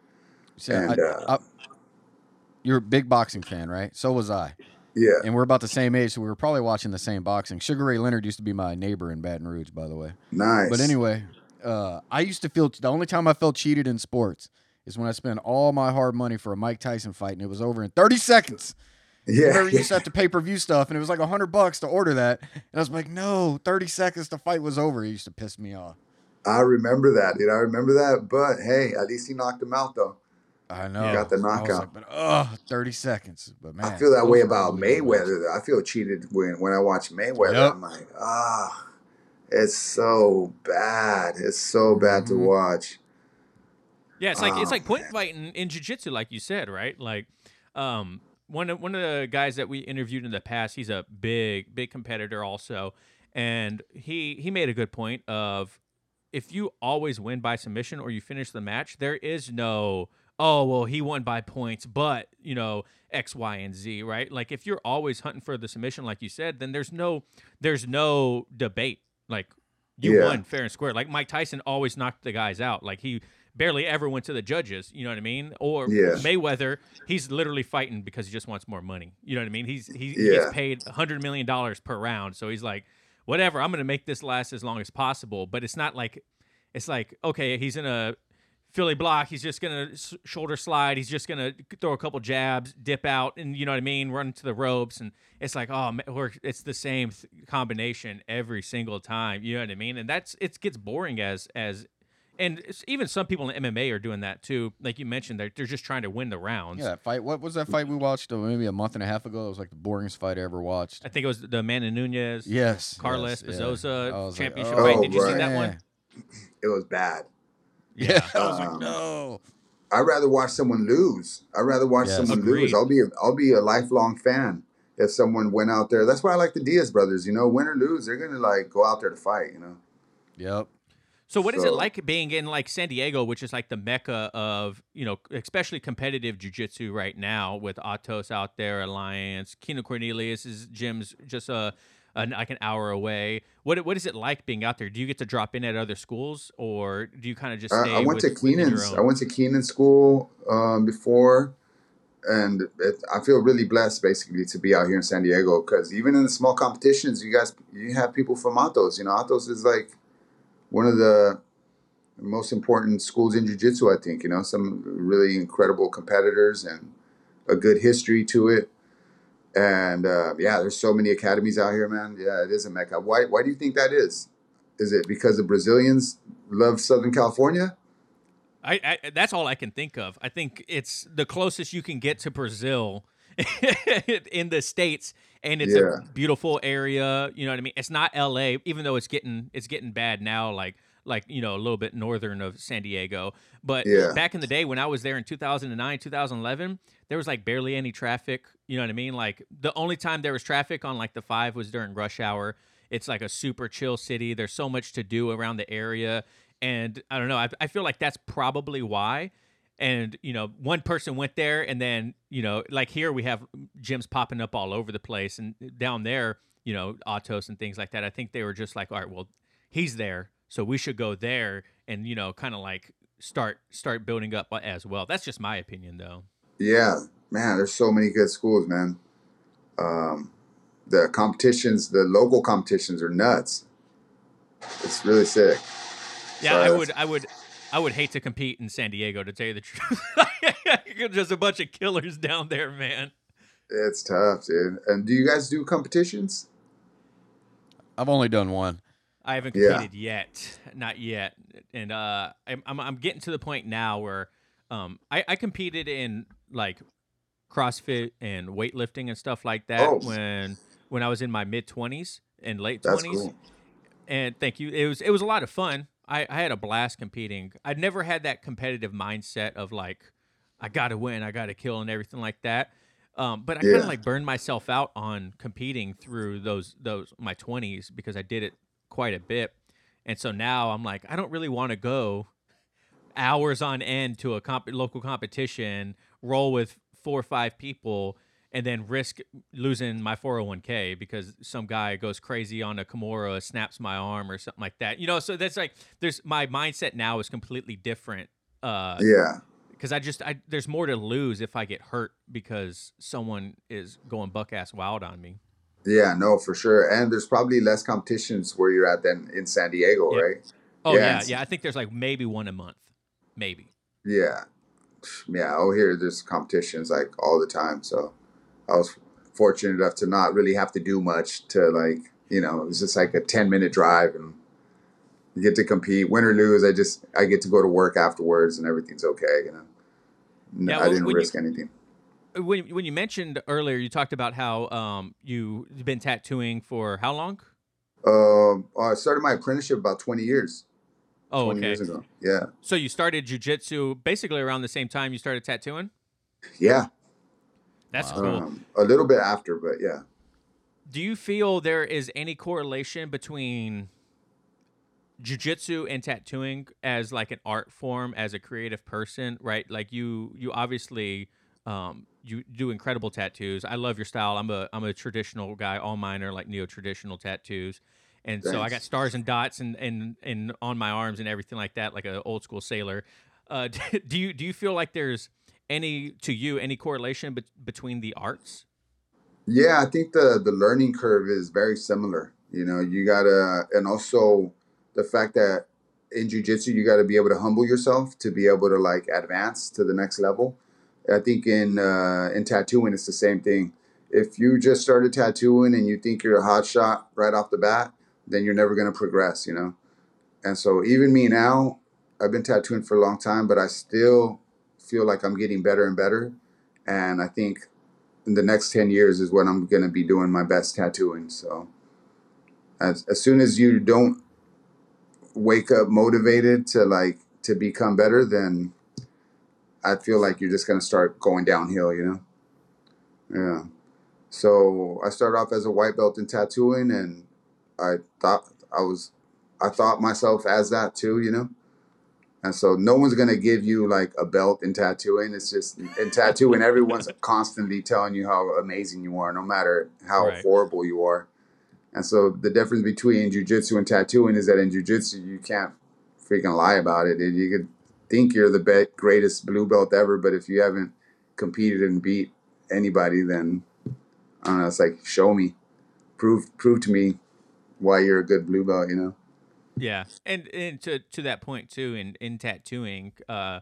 So And I, uh, I, you're a big boxing fan, right? So was I. yeah. And we're about the same age, so we were probably watching the same boxing. Sugar Ray Leonard used to be my neighbor in Baton Rouge, by the way. Nice. But anyway, uh, I used to feel the only time I felt cheated in sports is when I spent all my hard money for a Mike Tyson fight and it was over in 30 seconds. yeah. Remember, you used to have to pay per view stuff, and it was like hundred bucks to order that. And I was like, no, 30 seconds, the fight was over. It used to piss me off. I remember that, dude. I remember that. But hey, at least he knocked him out though. I know. He got the knockout. like, but oh, 30 seconds. But man, I feel that way about. Mayweather. Though. I feel cheated when when I watch Mayweather. Yep. I'm like, ah, it's so bad. It's so bad to Mhm. watch. Yeah, it's like it's Oh, like point man. fighting in jiu-jitsu, like you said, right? Like, um, one of one of the guys that we interviewed in the past, he's a big big competitor also, and he he made a good point of if you always win by submission or you finish the match, there is no oh well he won by points, but you know X Y and Z, right? Like if you're always hunting for the submission, like you said, then there's no there's no debate. Like you Yeah. won fair and square. Like Mike Tyson always knocked the guys out. Like he barely ever went to the judges. You know what I mean? Or Yeah. Mayweather, he's literally fighting because he just wants more money. You know what I mean? He's he, he gets paid hundred million dollars per round, so he's like, whatever. I'm gonna make this last as long as possible. But it's not like it's like okay, he's in a Philly block. He's just gonna s- shoulder slide. He's just gonna throw a couple jabs, dip out, and you know what I mean, run to the ropes. And it's like, oh, we're, it's the same th- combination every single time. You know what I mean? And that's it gets boring as as, and even some people in MMA are doing that too. Like you mentioned, they're they're just trying to win the rounds. Yeah, that fight. What was that fight we watched uh, maybe a month and a half ago? It was like the boringest fight I ever watched. I think it was the Amanda Nunes, Yes. Carlos yes, yeah. Bazosa I championship like, fight. oh, Did you see that one? It was bad. Yeah. I was Um, like, no. I'd rather watch someone lose. I'd rather watch Yes. someone Agreed. lose. I'll be a, I'll be a lifelong fan if someone went out there. That's why I like the Diaz brothers. You know, win or lose, they're gonna like go out there to fight. You know. Yep. So what is it like being in like San Diego, which is like the mecca of you know, especially competitive jujitsu right now with Atos out there, Alliance, Keenan Cornelius' gym's just a, an like an hour away. What what is it like being out there? Do you get to drop in at other schools, or do you kind of just I? I went with, to Keenan's. I went to Keenan school um, before, and it, I feel really blessed basically to be out here in San Diego because even in the small competitions, you guys you have people from Atos. You know, Atos is like one of the most important schools in jiu-jitsu. I think you know some really incredible competitors and a good history to it. And uh, yeah, there's so many academies out here, man. Yeah, it is a mecca. Why? Why do you think that is? Is it because the Brazilians love Southern California? I, I that's all I can think of. I think it's the closest you can get to Brazil in the states, and it's Yeah. a beautiful area. You know what I mean? It's not L.A., even though it's getting it's getting bad now. Like like you know a little bit northern of San Diego. But Yeah. back in the day when I was there in 2009, 2011, there was like barely any traffic. You know what I mean? Like the only time there was traffic on like the five was during rush hour. It's like a super chill city. There's so much to do around the area. And I don't know. I, I feel like that's probably why. And, you know, one person went there and then, you know, like here we have gyms popping up all over the place. And down there, you know, Atos and things like that. I think they were just like, all right, well, he's there. So we should go there and, you know, kind of like start start building up as well. That's just my opinion though. Yeah, man, there's so many good schools, man. Um, the competitions, the local competitions are nuts. It's really sick. Yeah, I would, I would, I would hate to compete in San Diego to tell you the truth. Just a bunch of killers down there, man. It's tough, dude. And do you guys do competitions? I've only done one. I haven't Yeah. competed yet, not yet, and uh, I'm, I'm I'm getting to the point now where um I, I competed in like CrossFit and weightlifting and stuff like that Oh. when when I was in my mid twenties and late That's twenties. cool. and thank you. It was it was a lot of fun. I, I had a blast competing. I'd never had that competitive mindset of like, I gotta win, I gotta kill, and everything like that. Um, but I kind of like burned myself out on competing through those those my twenties because I did it quite a bit, and so now I'm like, I don't really want to go hours on end to a comp- local competition, roll with four or five people, and then risk losing my 401k because some guy goes crazy on a Kimura, snaps my arm or something like that. You know, so that's like there's my mindset now is completely different. Uh, Yeah, because I just I there's more to lose if I get hurt because someone is going buck ass wild on me. yeah, no, for sure. And there's probably less competitions where you're at than in San Diego, Yeah. right? Oh Yeah, yeah, yeah. I think there's like maybe one a month, maybe. Yeah, yeah. Oh, here, there's competitions like all the time. So I was fortunate enough to not really have to do much. To like, you know, it was just like a ten minute drive, and you get to compete, win or lose. I just I get to go to work afterwards, and everything's okay. You know, No, I didn't when you- risk anything. When when you mentioned earlier, you talked about how um you've been tattooing for how long? Um, I started my apprenticeship about twenty years. Oh, 20 okay. years ago. Yeah, So you started jujitsu basically around the same time you started tattooing. yeah. That's Wow. cool. Um, a little bit after, but yeah. Do you feel there is any correlation between jujitsu and tattooing as like an art form, as a creative person, right? Like you, you obviously, um, you do incredible tattoos. I love your style. I'm a, I'm a traditional guy. All mine are like neo traditional tattoos, and so I got stars and dots and and and on my arms and everything like that, like an old school sailor. Uh, do you do you feel like there's any to you any correlation bet between the arts? Yeah, I think the the learning curve is very similar. You know, you gotta, and also the fact that in jujitsu you gotta be able to humble yourself to be able to like advance to the next level. I think in uh, in tattooing it's the same thing. If you just started tattooing and you think you're a hot shot right off the bat, then you're never gonna progress. You know, and so even me now, I've been tattooing for a long time, but I still feel like I'm getting better and better. And I think in the next 10 years is when I'm going to be doing my best tattooing. So as, as soon as you don't wake up motivated to like to become better, then I feel like you're just going to start going downhill, you know? Yeah. So I started off as a white belt in tattooing and I thought I was, I thought myself as that too, you know? And so no one's gonna give you like a belt in tattooing. It's just in tattooing, everyone's constantly telling you how amazing you are, no matter how Right. horrible you are. And so the difference between jujitsu and tattooing is that in jujitsu you can't freaking lie about it. You could think you're the be- greatest blue belt ever, but if you haven't competed and beat anybody, then I don't know. It's like show me, prove prove to me why you're a good blue belt. You know? Yeah, and and to to that point too, in in tattooing, uh,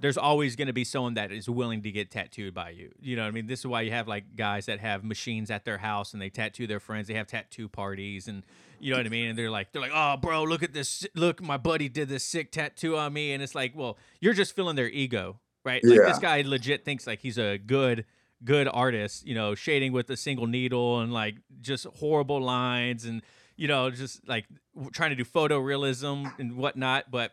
there's always going to be someone that is willing to get tattooed by you. You know what I mean? This is why you have like guys that have machines at their house and they tattoo their friends. They have tattoo parties and you know what I mean? And they're like they're like, "Oh, bro, look at this. Look, my buddy did this sick tattoo on me." And it's like, "Well, you're just feeling their ego, right? Like this guy legit thinks like he's a good good artist, you know, shading with a single needle and like just horrible lines and you know, just like trying to do photorealism and whatnot, but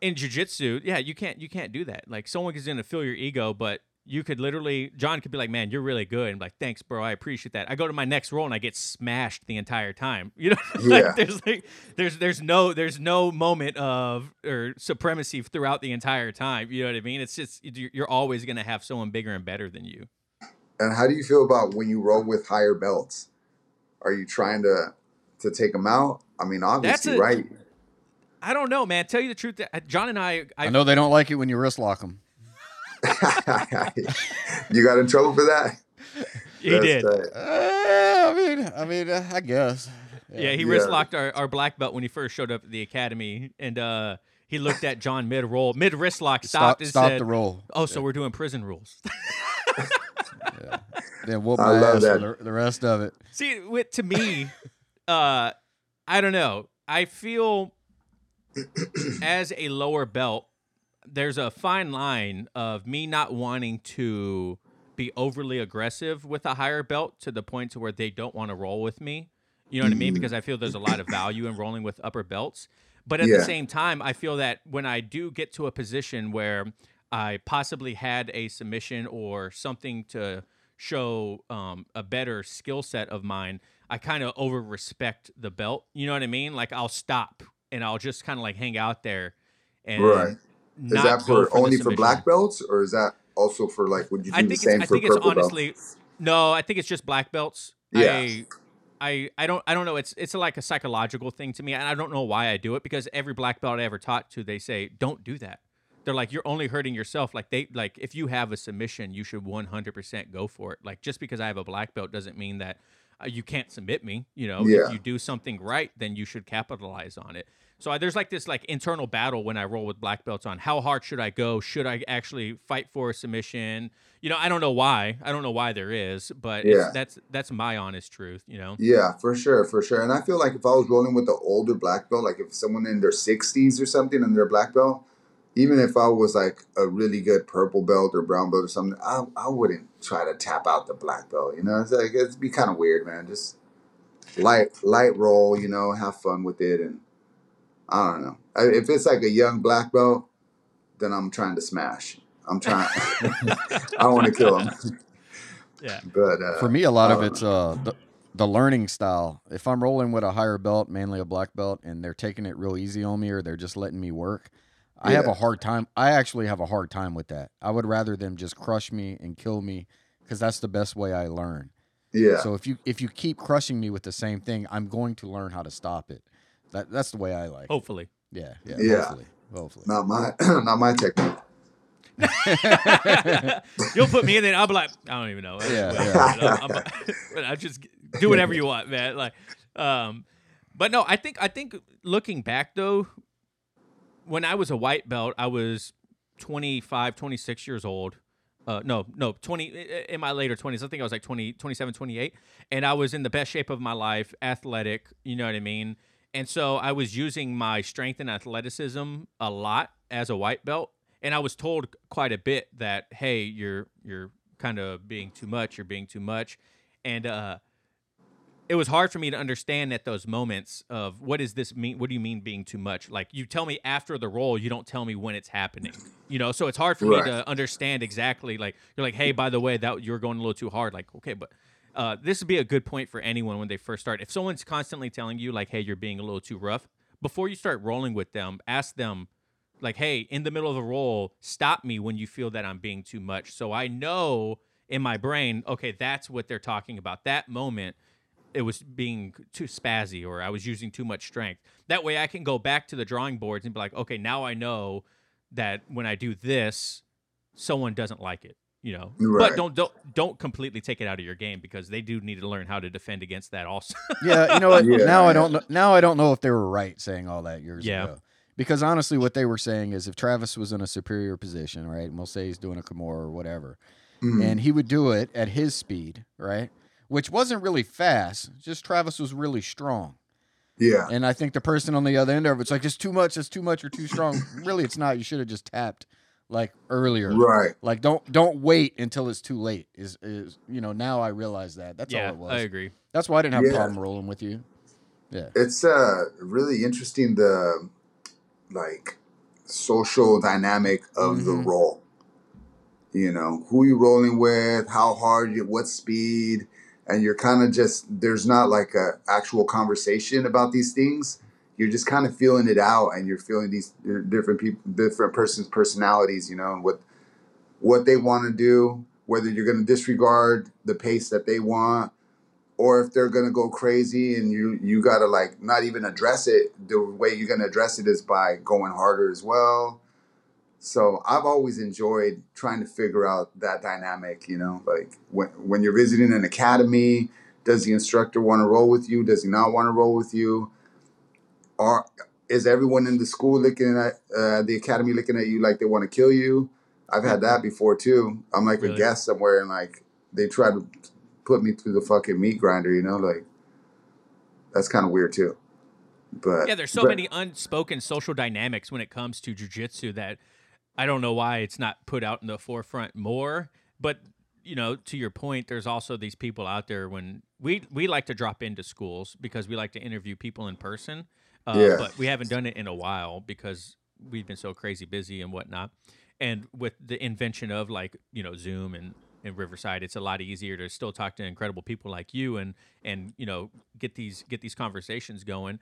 in jujitsu, yeah, you can't you can't do that. Like someone is gonna feel your ego, but you could literally John could be like, "Man, you're really good," and like, "Thanks, bro, I appreciate that." I go to my next roll and I get smashed the entire time. You know, like Yeah. there's like there's there's no there's no moment of or supremacy throughout the entire time. You know what I mean? It's just you're you're always gonna have someone bigger and better than you. And how do you feel about when you roll with higher belts? Are you trying to to take them out? I mean, obviously, a- right? I don't know, man. Tell you the truth, John and I, I, I know they don't like it when you wrist lock them. you got in trouble for that? he That's did. Uh, I mean, I mean, uh, I guess. Yeah, he Yeah. wrist locked our, our black belt when he first showed up at the academy, and uh, he looked at John mid roll, mid wrist lock, Stop, stopped and stop said, the roll. "Oh, so we're doing prison rules." Then whoop I my love ass that. for the, the rest of it. See, with to me, uh, I don't know. I feel as a lower belt, there's a fine line of me not wanting to be overly aggressive with a higher belt to the point to where they don't want to roll with me. You know what I mean? Because I feel there's a lot of value in rolling with upper belts. But at Yeah. the same time, I feel that when I do get to a position where I possibly had a submission or something to show um, a better skill set of mine, I kind of over respect the belt. You know what I mean? Like I'll stop and I'll just kind of like hang out there and Right. Is that go for, only for black belts, or is that also for like? Would you do I the same for think it's purple belts? honestly no. I think it's just black belts. Yeah. I, I I don't I don't know. It's it's like a psychological thing to me, and I don't know why I do it because every black belt I ever taught to, they say don't do that. They're like you're only hurting yourself. Like they like if you have a submission, you should 100% go for it. Like just because I have a black belt doesn't mean that uh, you can't submit me. You know, Yeah. if you do something right, then you should capitalize on it. So I, there's like this like internal battle when I roll with black belts on how hard should I go? Should I actually fight for a submission? You know, I don't know why. I don't know why there is, but Yeah. that's that's my honest truth. You know. Yeah, for sure, for sure. And I feel like if I was rolling with the older black belt, like if someone in their sixties or something and they're black belt, even if I was like a really good purple belt or brown belt or something, I I wouldn't try to tap out the black belt. You know, it's like it'd be kind of weird, man. Just light light roll, you know, have fun with it, and I don't know. I- If it's like a young black belt, then I'm trying to smash. I'm trying. I want to kill him, Yeah. but uh, For me, a lot of don't it's uh the, the learning style. If I'm rolling with a higher belt, mainly a black belt, and they're taking it real easy on me, or they're just letting me work, I have a hard time. I actually have a hard time with that. I would rather them just crush me and kill me, because that's the best way I learn. yeah. So if you if you keep crushing me with the same thing, I'm going to learn how to stop it. That that's the way I like. Hopefully. Yeah, yeah, Yeah. hopefully, hopefully. not my not my technique. You'll put me in there. I'll be like, I don't even know. Yeah, yeah. I'm, I'm, I just do whatever you want, man. Like, um, but no, I think I think looking back though, when I was a white belt, I was 25, 26 years old. Uh, no, no, 20 in my later 20s. I think I was like 20, 27, 28. And I was in the best shape of my life, athletic, you know what I mean? And so I was using my strength and athleticism a lot as a white belt. And I was told quite a bit that, hey, you're you're kind of being too much, you're being too much. And uh it was hard for me to understand at those moments of what does this mean? What do you mean being too much? Like you tell me after the roll, you don't tell me when it's happening. You know, so it's hard for Right. me to understand exactly. Like you're like, hey, by the way, that you're going a little too hard. Like, okay, but uh, this would be a good point for anyone when they first start. If someone's constantly telling you like, hey, you're being a little too rough, before you start rolling with them, ask them like, hey, in the middle of a roll, stop me when you feel that I'm being too much. So I know in my brain, okay, that's what they're talking about. That moment, it was being too spazzy or I was using too much strength. That way I can go back to the drawing boards and be like, okay, now I know that when I do this, someone doesn't like it. You know, Right. but don't don't don't completely take it out of your game because they do need to learn how to defend against that also. Yeah, you know what? Yeah, now I don't know. Now I don't know if they were right saying all that years Yeah. ago Because honestly, what they were saying is if Travis was in a superior position, right, and we'll say he's doing a Kimura or whatever, Mhm. and he would do it at his speed, right, which wasn't really fast, just Travis was really strong. yeah, And I think the person on the other end of it's like it's too much, it's too much, or too strong. really, it's not. You should have just tapped like earlier. right. Like don't don't wait until it's too late. Is is you know now I realize that. That's yeah, all it was. I agree. That's why I didn't have a problem rolling with you. Yeah. It's uh really interesting the like social dynamic of the Mhm. role. You know, who you rolling with, how hard you what speed, and you're kind of just there's not like a actual conversation about these things. You're just kind of feeling it out and you're feeling these different people different persons personalities, you know, and what what they want to do, whether you're going to disregard the pace that they want or if they're gonna go crazy and you you gotta like not even address it the way you're gonna address it is by going harder as well so i've always enjoyed trying to figure out that dynamic you know like when when you're visiting an academy does the instructor want to roll with you does he not want to roll with you or is everyone in the school looking at uh, the academy looking at you like they want to kill you i've had that before too i'm like Really? a guest somewhere and like they try to put me through the fucking meat grinder, you know, like that's kind of weird too. But Yeah, there's so but- many unspoken social dynamics when it comes to jujitsu that I don't know why it's not put out in the forefront more. But you know, to your point, there's also these people out there when we we like to drop into schools because we like to interview people in person. Uh, Yeah. But we haven't done it in a while because we've been so crazy busy and whatnot. And with the invention of like you know Zoom and in Riverside, it's a lot easier to still talk to incredible people like you and and you know get these get these conversations going.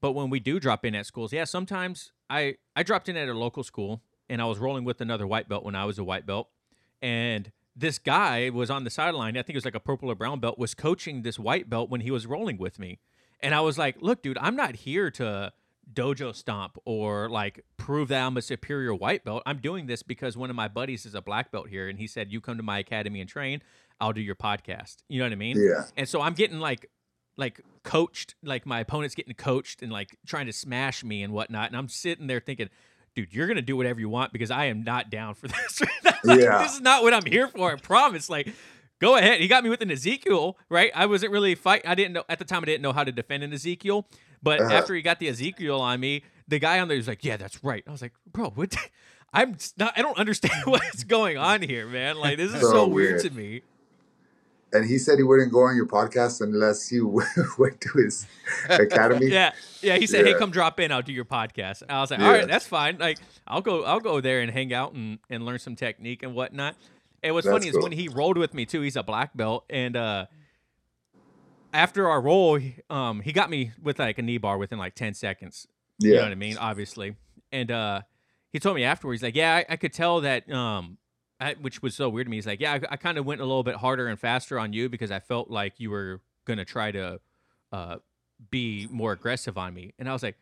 But when we do drop in at schools, yeah, sometimes I I dropped in at a local school and I was rolling with another white belt when I was a white belt, and this guy was on the sideline. I think it was like a purple or brown belt was coaching this white belt when he was rolling with me, and I was like, "Look, dude, I'm not here to dojo stomp or like prove that I'm a superior white belt. I'm doing this because one of my buddies is a black belt here, and he said, "You come to my academy and train, I'll do your podcast." You know what I mean? yeah, And so I'm getting like like coached, like my opponent's getting coached and like trying to smash me and whatnot. And I'm sitting there thinking, dude, you're gonna do whatever you want because I am not down for this. Like, Yeah. This is not what I'm here for. I promise. Like, go ahead. He got me with an Ezekiel, right? I wasn't really fight. I didn't know at the time. I didn't know how to defend an Ezekiel. But Uh-huh. after he got the Ezekiel on me, the guy on there was like, "Yeah, that's right." I was like, "Bro, what?" I'm not. I don't understand what's going on here, man. Like, this is so, So weird. weird. to me. And he said he wouldn't go on your podcast unless you went to his academy. Yeah, yeah. He said, "Hey, come drop in. I'll do your podcast." And I was like, Yeah. "All right, that's fine. Like, I'll go. I'll go there and hang out and, and learn some technique and whatnot." And what's That's funny is when he rolled with me too. He's a black belt, and uh, after our roll, he, um, he got me with like a knee bar within like ten seconds. yeah, You know what I mean? Obviously. And uh, he told me afterwards, like, yeah, I, I could tell that, um, I, which was so weird to me. He's like, yeah, I, I kind of went a little bit harder and faster on you because I felt like you were going to try to uh, be more aggressive on me. And I was like,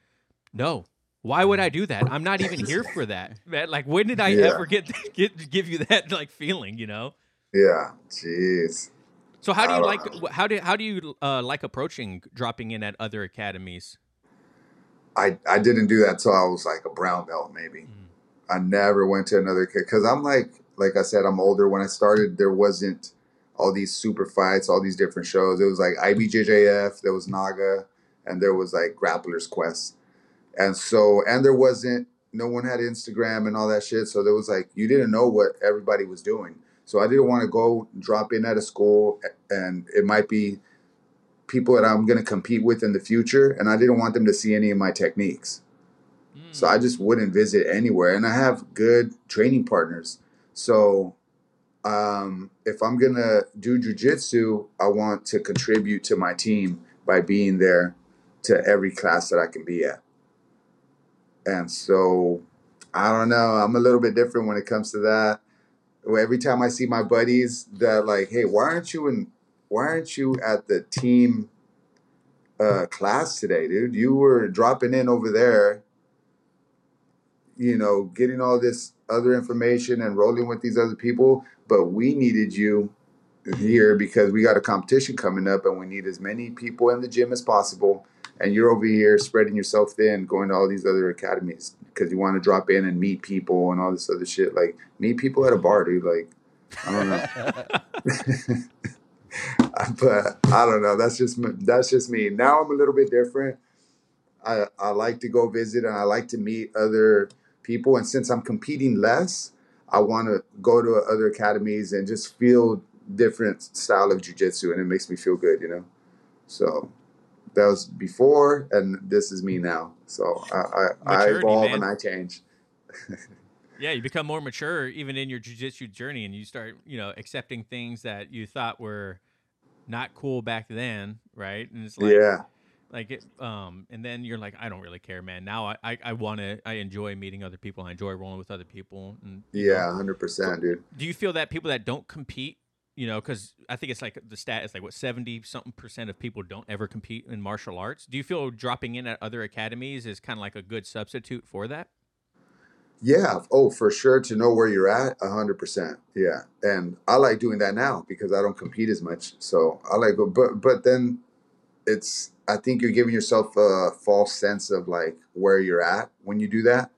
no. Why would I do that? I'm not even here for that. Man, like, when did I Yeah. ever get, get give you that like feeling? You know. yeah. Jeez. So how do you like? know. How do how do you uh, like approaching dropping in at other academies? I I didn't do that till I was like a brown belt, maybe. Mhm. I never went to another kid because I'm like, like I said, I'm older. When I started, there wasn't all these super fights, all these different shows. It was like IBJJF, there was NAGA, and there was like Grappler's Quest, and so and there wasn't. No one had Instagram and all that shit, so there was like you didn't know what everybody was doing. So I didn't want to go drop in at a school, and it might be people that I'm going to compete with in the future, and I didn't want them to see any of my techniques. So I hmm. just wouldn't visit anywhere. And I have good training partners. So um, if I'm going to do jujitsu, I want to contribute to my team by being there to every class that I can be at. And so I don't know. I'm a little bit different when it comes to that. Every time I see my buddies that like, hey, why aren't you in why aren't you at the team uh, class today, dude? You were dropping in over there you know, getting all this other information and rolling with these other people, but we needed you here because we got a competition coming up and we need as many people in the gym as possible and you're over here spreading yourself thin, going to all these other academies because you want to drop in and meet people and all this other shit. Like meet people at a bar, dude. Like I don't know. but I don't know. That's just that's just me. Now I'm a little bit different. I I like to go visit and I like to meet other people. And since I'm competing less, I want to go to other academies and just feel different style of jujitsu, and it makes me feel good, you know. So that was before, and this is me now. So I I, I evolve man. and I change. yeah, you become more mature even in your jujitsu journey, and you start you know accepting things that you thought were not cool back then, right? And it's like yeah like it um and then you're like i don't really care man. Now i i, I want to i enjoy meeting other people. I enjoy rolling with other people and yeah 100% dude. Do you feel that people that don't compete you know because i think it's like the stat is like what 70 something percent of people don't ever compete in martial arts? Do you feel dropping in at other academies is kind of like a good substitute for that? Yeah oh for sure to know where you're at 100% yeah. And i like doing that now because i don't compete as much so i like but but then it's I think you're giving yourself a false sense of like where you're at when you do that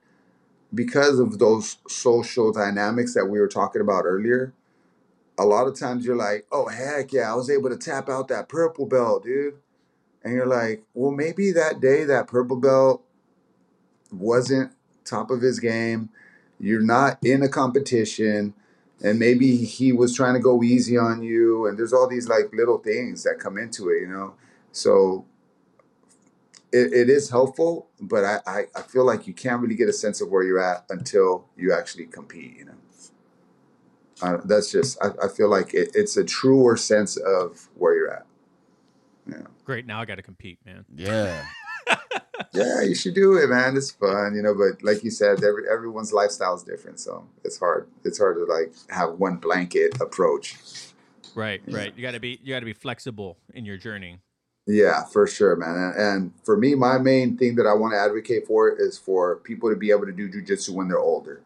because of those social dynamics that we were talking about earlier. A lot of times you're like, "Oh heck yeah, I was able to tap out that purple belt, dude." And you're like, "Well, maybe that day that purple belt wasn't top of his game. You're not in a competition." and maybe he was trying to go easy on you and there's all these like little things that come into it you know so it, it is helpful, but I, I, I feel like you can't really get a sense of where you're at until you actually compete. You know, uh, that's just I, I feel like it, it's a truer sense of where you're at. Yeah. Great. Now I got to compete, man. Yeah. yeah, you should do it, man. It's fun, you know. But like you said, every everyone's lifestyle is different, so it's hard. It's hard to like have one blanket approach. Right, yeah. right. You got to be you got to be flexible in your journey. Yeah, for sure, man. And, and for me, my main thing that I want to advocate for is for people to be able to do jujitsu when they're older.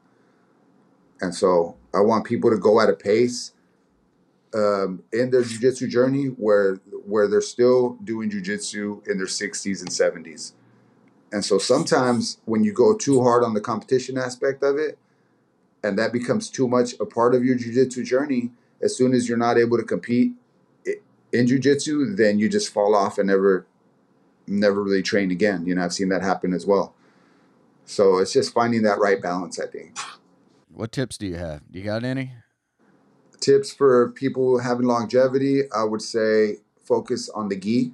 And so I want people to go at a pace um, in their jujitsu journey where where they're still doing jujitsu in their 60s and 70s. And so sometimes when you go too hard on the competition aspect of it, and that becomes too much a part of your jujitsu journey, as soon as you're not able to compete in jujitsu, then you just fall off and never never really train again. You know, I've seen that happen as well. So it's just finding that right balance, I think. What tips do you have? Do you got any? Tips for people having longevity, I would say focus on the gi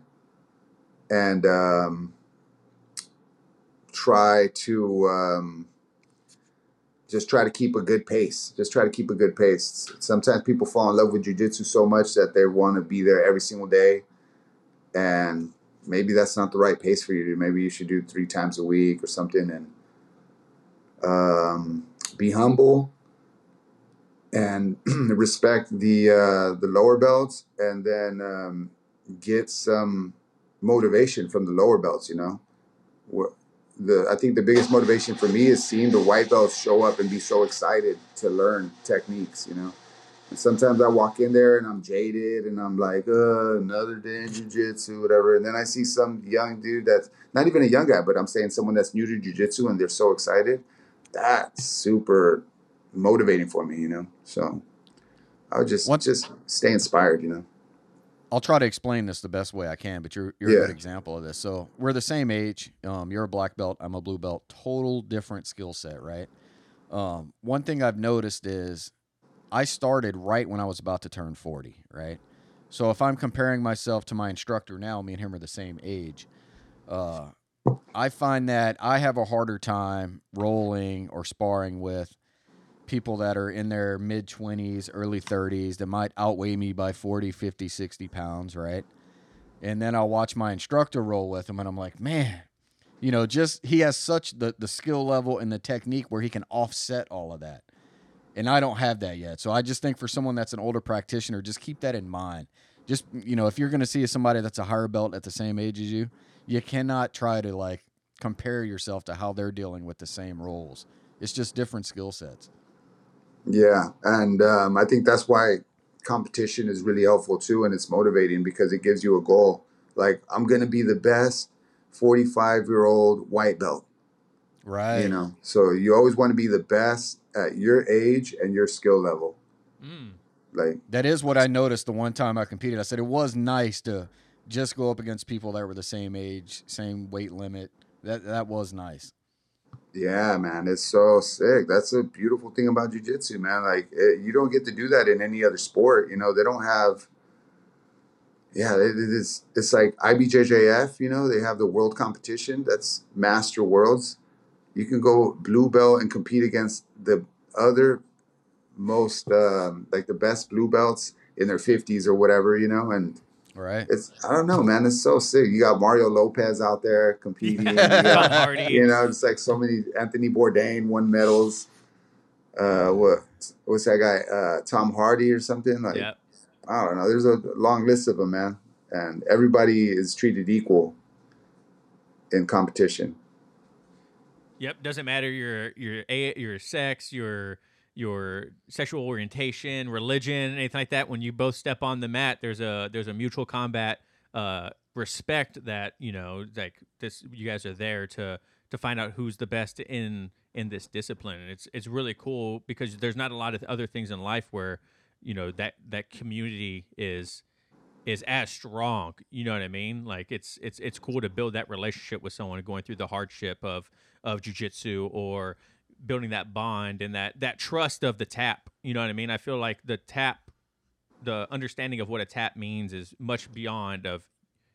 and um, try to um, just try to keep a good pace. Just try to keep a good pace. Sometimes people fall in love with jujitsu so much that they want to be there every single day, and maybe that's not the right pace for you. Maybe you should do three times a week or something, and um, be humble and respect the uh, the lower belts, and then um, get some motivation from the lower belts. You know, the I think the biggest motivation for me is seeing the white belts show up and be so excited to learn techniques, you know. And sometimes I walk in there and I'm jaded and I'm like, uh, another day in jujitsu, whatever. And then I see some young dude that's not even a young guy, but I'm saying someone that's new to jujitsu and they're so excited. That's super motivating for me, you know. So I would just Once, just stay inspired, you know. I'll try to explain this the best way I can, but you're you're yeah. a good example of this. So we're the same age. Um, you're a black belt. I'm a blue belt. Total different skill set, right? Um, one thing I've noticed is I started right when I was about to turn 40, right? So if I'm comparing myself to my instructor now, me and him are the same age. Uh, I find that I have a harder time rolling or sparring with people that are in their mid 20s, early 30s that might outweigh me by 40, 50, 60 pounds, right? And then I'll watch my instructor roll with him and I'm like, man, you know, just he has such the, the skill level and the technique where he can offset all of that. And I don't have that yet. So I just think for someone that's an older practitioner, just keep that in mind. Just, you know, if you're going to see somebody that's a higher belt at the same age as you, you cannot try to like compare yourself to how they're dealing with the same roles. It's just different skill sets. Yeah, and um, I think that's why competition is really helpful too, and it's motivating because it gives you a goal. Like I'm gonna be the best 45 year old white belt. Right. You know, so you always want to be the best at your age and your skill level. Mm. Like, That is what I noticed the one time I competed. I said it was nice to just go up against people that were the same age, same weight limit. That that was nice. Yeah, man, it's so sick. That's a beautiful thing about jujitsu, man. Like, it, you don't get to do that in any other sport. You know, they don't have. Yeah, it, it is. It's like IBJJF. You know, they have the world competition. That's Master Worlds. You can go blue belt and compete against the other most, um, like the best blue belts in their fifties or whatever. You know, and Right. it's I don't know, man. It's so sick. You got Mario Lopez out there competing. you got you know, it's like so many Anthony Bourdain won medals. Uh, what what's that guy? Uh, Tom Hardy or something? Like yeah. I don't know. There's a long list of them, man, and everybody is treated equal in competition. Yep. Doesn't matter your your a your sex, your your sexual orientation, religion, anything like that. When you both step on the mat, there's a there's a mutual combat uh, respect that you know like this. You guys are there to to find out who's the best in in this discipline, and it's it's really cool because there's not a lot of other things in life where you know that that community is is as strong. You know what I mean? Like it's it's it's cool to build that relationship with someone going through the hardship of of jujitsu or building that bond and that that trust of the tap. You know what I mean? I feel like the tap, the understanding of what a tap means is much beyond of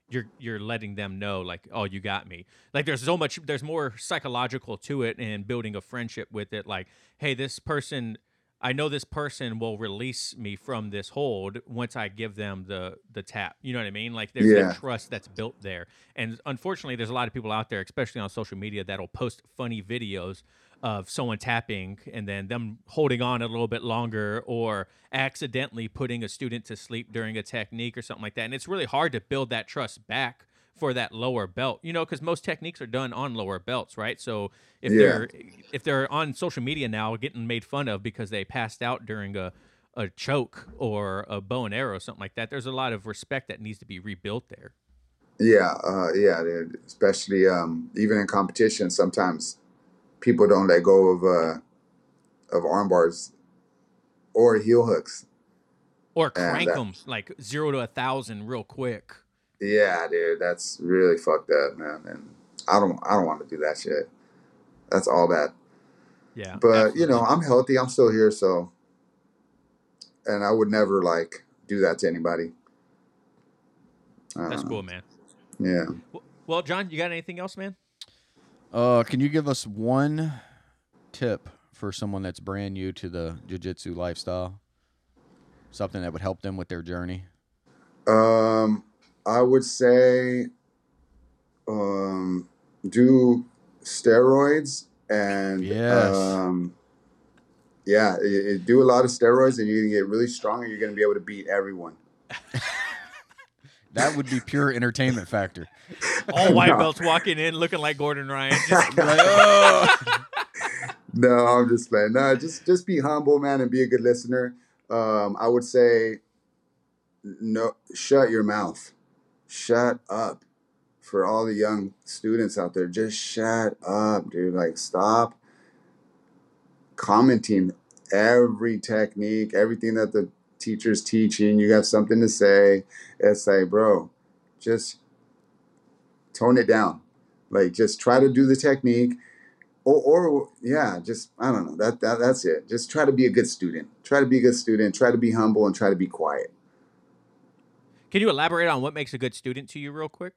you're you're letting them know like oh you got me like there's so much there's more psychological to it and building a friendship with it like hey this person I know this person will release me from this hold once I give them the the tap. You know what I mean? Like there's Yeah. that trust that's built there. And unfortunately, there's a lot of people out there, especially on social media, that'll post funny videos of someone tapping and then them holding on a little bit longer or accidentally putting a student to sleep during a technique or something like that. And it's really hard to build that trust back for that lower belt, you know, because most techniques are done on lower belts, right? So if Yeah. they're if they're on social media now getting made fun of because they passed out during a a choke or a bow and arrow, something like that, there's a lot of respect that needs to be rebuilt there. Yeah, uh, yeah, especially um, even in competition, sometimes people don't let go of uh, of arm bars or heel hooks. Or crank that- them like zero to a thousand real quick. Yeah, dude, that's really fucked up, man. And I don't, I don't want to do that shit. That's all bad. Yeah. But you know. I'm healthy. I'm still here, so. And I would never like do that to anybody. that's Uh, cool, man. Yeah. Well, John, you got anything else, man? Uh, can you give us one tip for someone that's brand new to the jiu-jitsu lifestyle? Something that would help them with their journey. Um, I would say, um, do steroids and Yes. um, yeah, i- i- do a lot of steroids, and you're gonna get really strong, and you're gonna be able to beat everyone. That would be pure entertainment factor. All white No. belts walking in looking like Gordon Ryan. Just- Like, oh. No, I'm just playing. No, just just be humble, man, and be a good listener. Um, I would say, no, shut your mouth, shut up. For all the young students out there, just shut up, dude. Like, stop commenting every technique, everything that the teacher's teaching. You have something to say. It's like, bro, just tone it down. Like, just try to do the technique or, or yeah, just I don't know. That, that that's it. Just try to be a good student. Try to be a good student. Try to be humble and try to be quiet. Can you elaborate on what makes a good student to you, real quick?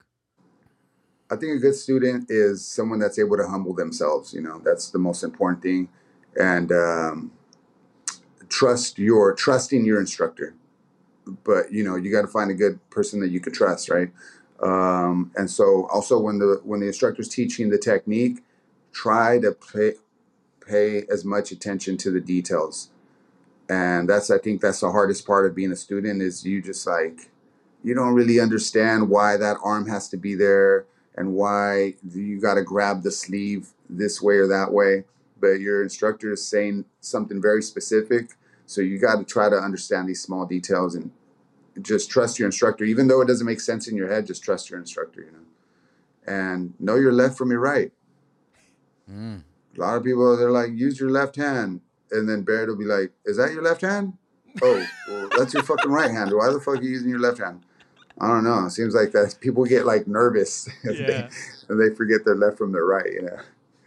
I think a good student is someone that's able to humble themselves. You know, that's the most important thing, and um, trust your trusting your instructor. But you know, you got to find a good person that you can trust, right? Um, and so, also when the when the instructor's teaching the technique, try to pay pay as much attention to the details. And that's I think that's the hardest part of being a student is you just like you don't really understand why that arm has to be there and why you got to grab the sleeve this way or that way. But your instructor is saying something very specific. So you got to try to understand these small details and just trust your instructor. Even though it doesn't make sense in your head, just trust your instructor, you know? and know your left from your right. Mm. A lot of people they're like, use your left hand, and then Baret will be like, "Is that your left hand? Oh, well, that's your fucking right hand. Why the fuck are you using your left hand?" I don't know. It seems like that people get like nervous Yeah. they, and they forget their left from their right. You know?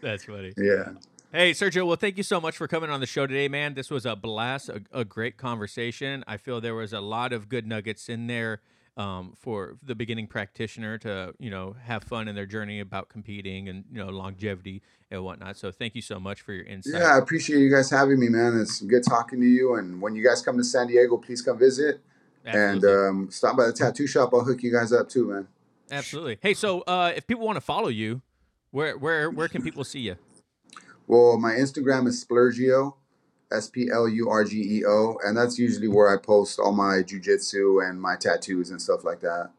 That's funny. Yeah. Hey, Sergio. Well, thank you so much for coming on the show today, man. This was a blast, a, a great conversation. I feel there was a lot of good nuggets in there um, for the beginning practitioner to, you know, have fun in their journey about competing and you know longevity and whatnot. So, thank you so much for your insight. Yeah, I appreciate you guys having me, man. It's good talking to you. And when you guys come to San Diego, please come visit and um, stop by the tattoo shop. I'll hook you guys up too, man. Absolutely. Hey, so uh, if people want to follow you, where where where can people see you? Well, my Instagram is Splurgio, S P L U R G E O, and that's usually where I post all my jujitsu and my tattoos and stuff like that.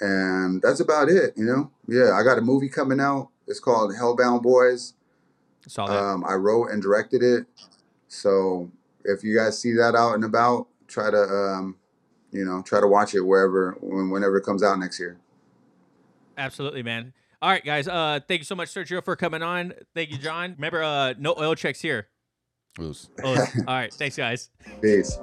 And that's about it, you know. Yeah, I got a movie coming out. It's called Hellbound Boys. Saw that. Um, I wrote and directed it. So if you guys see that out and about, try to, um, you know, try to watch it wherever, when, whenever it comes out next year. Absolutely, man. All right, guys. Uh, thank you so much, Sergio, for coming on. Thank you, John. Remember, uh, no oil checks here. Oh, all right. Thanks, guys. Peace.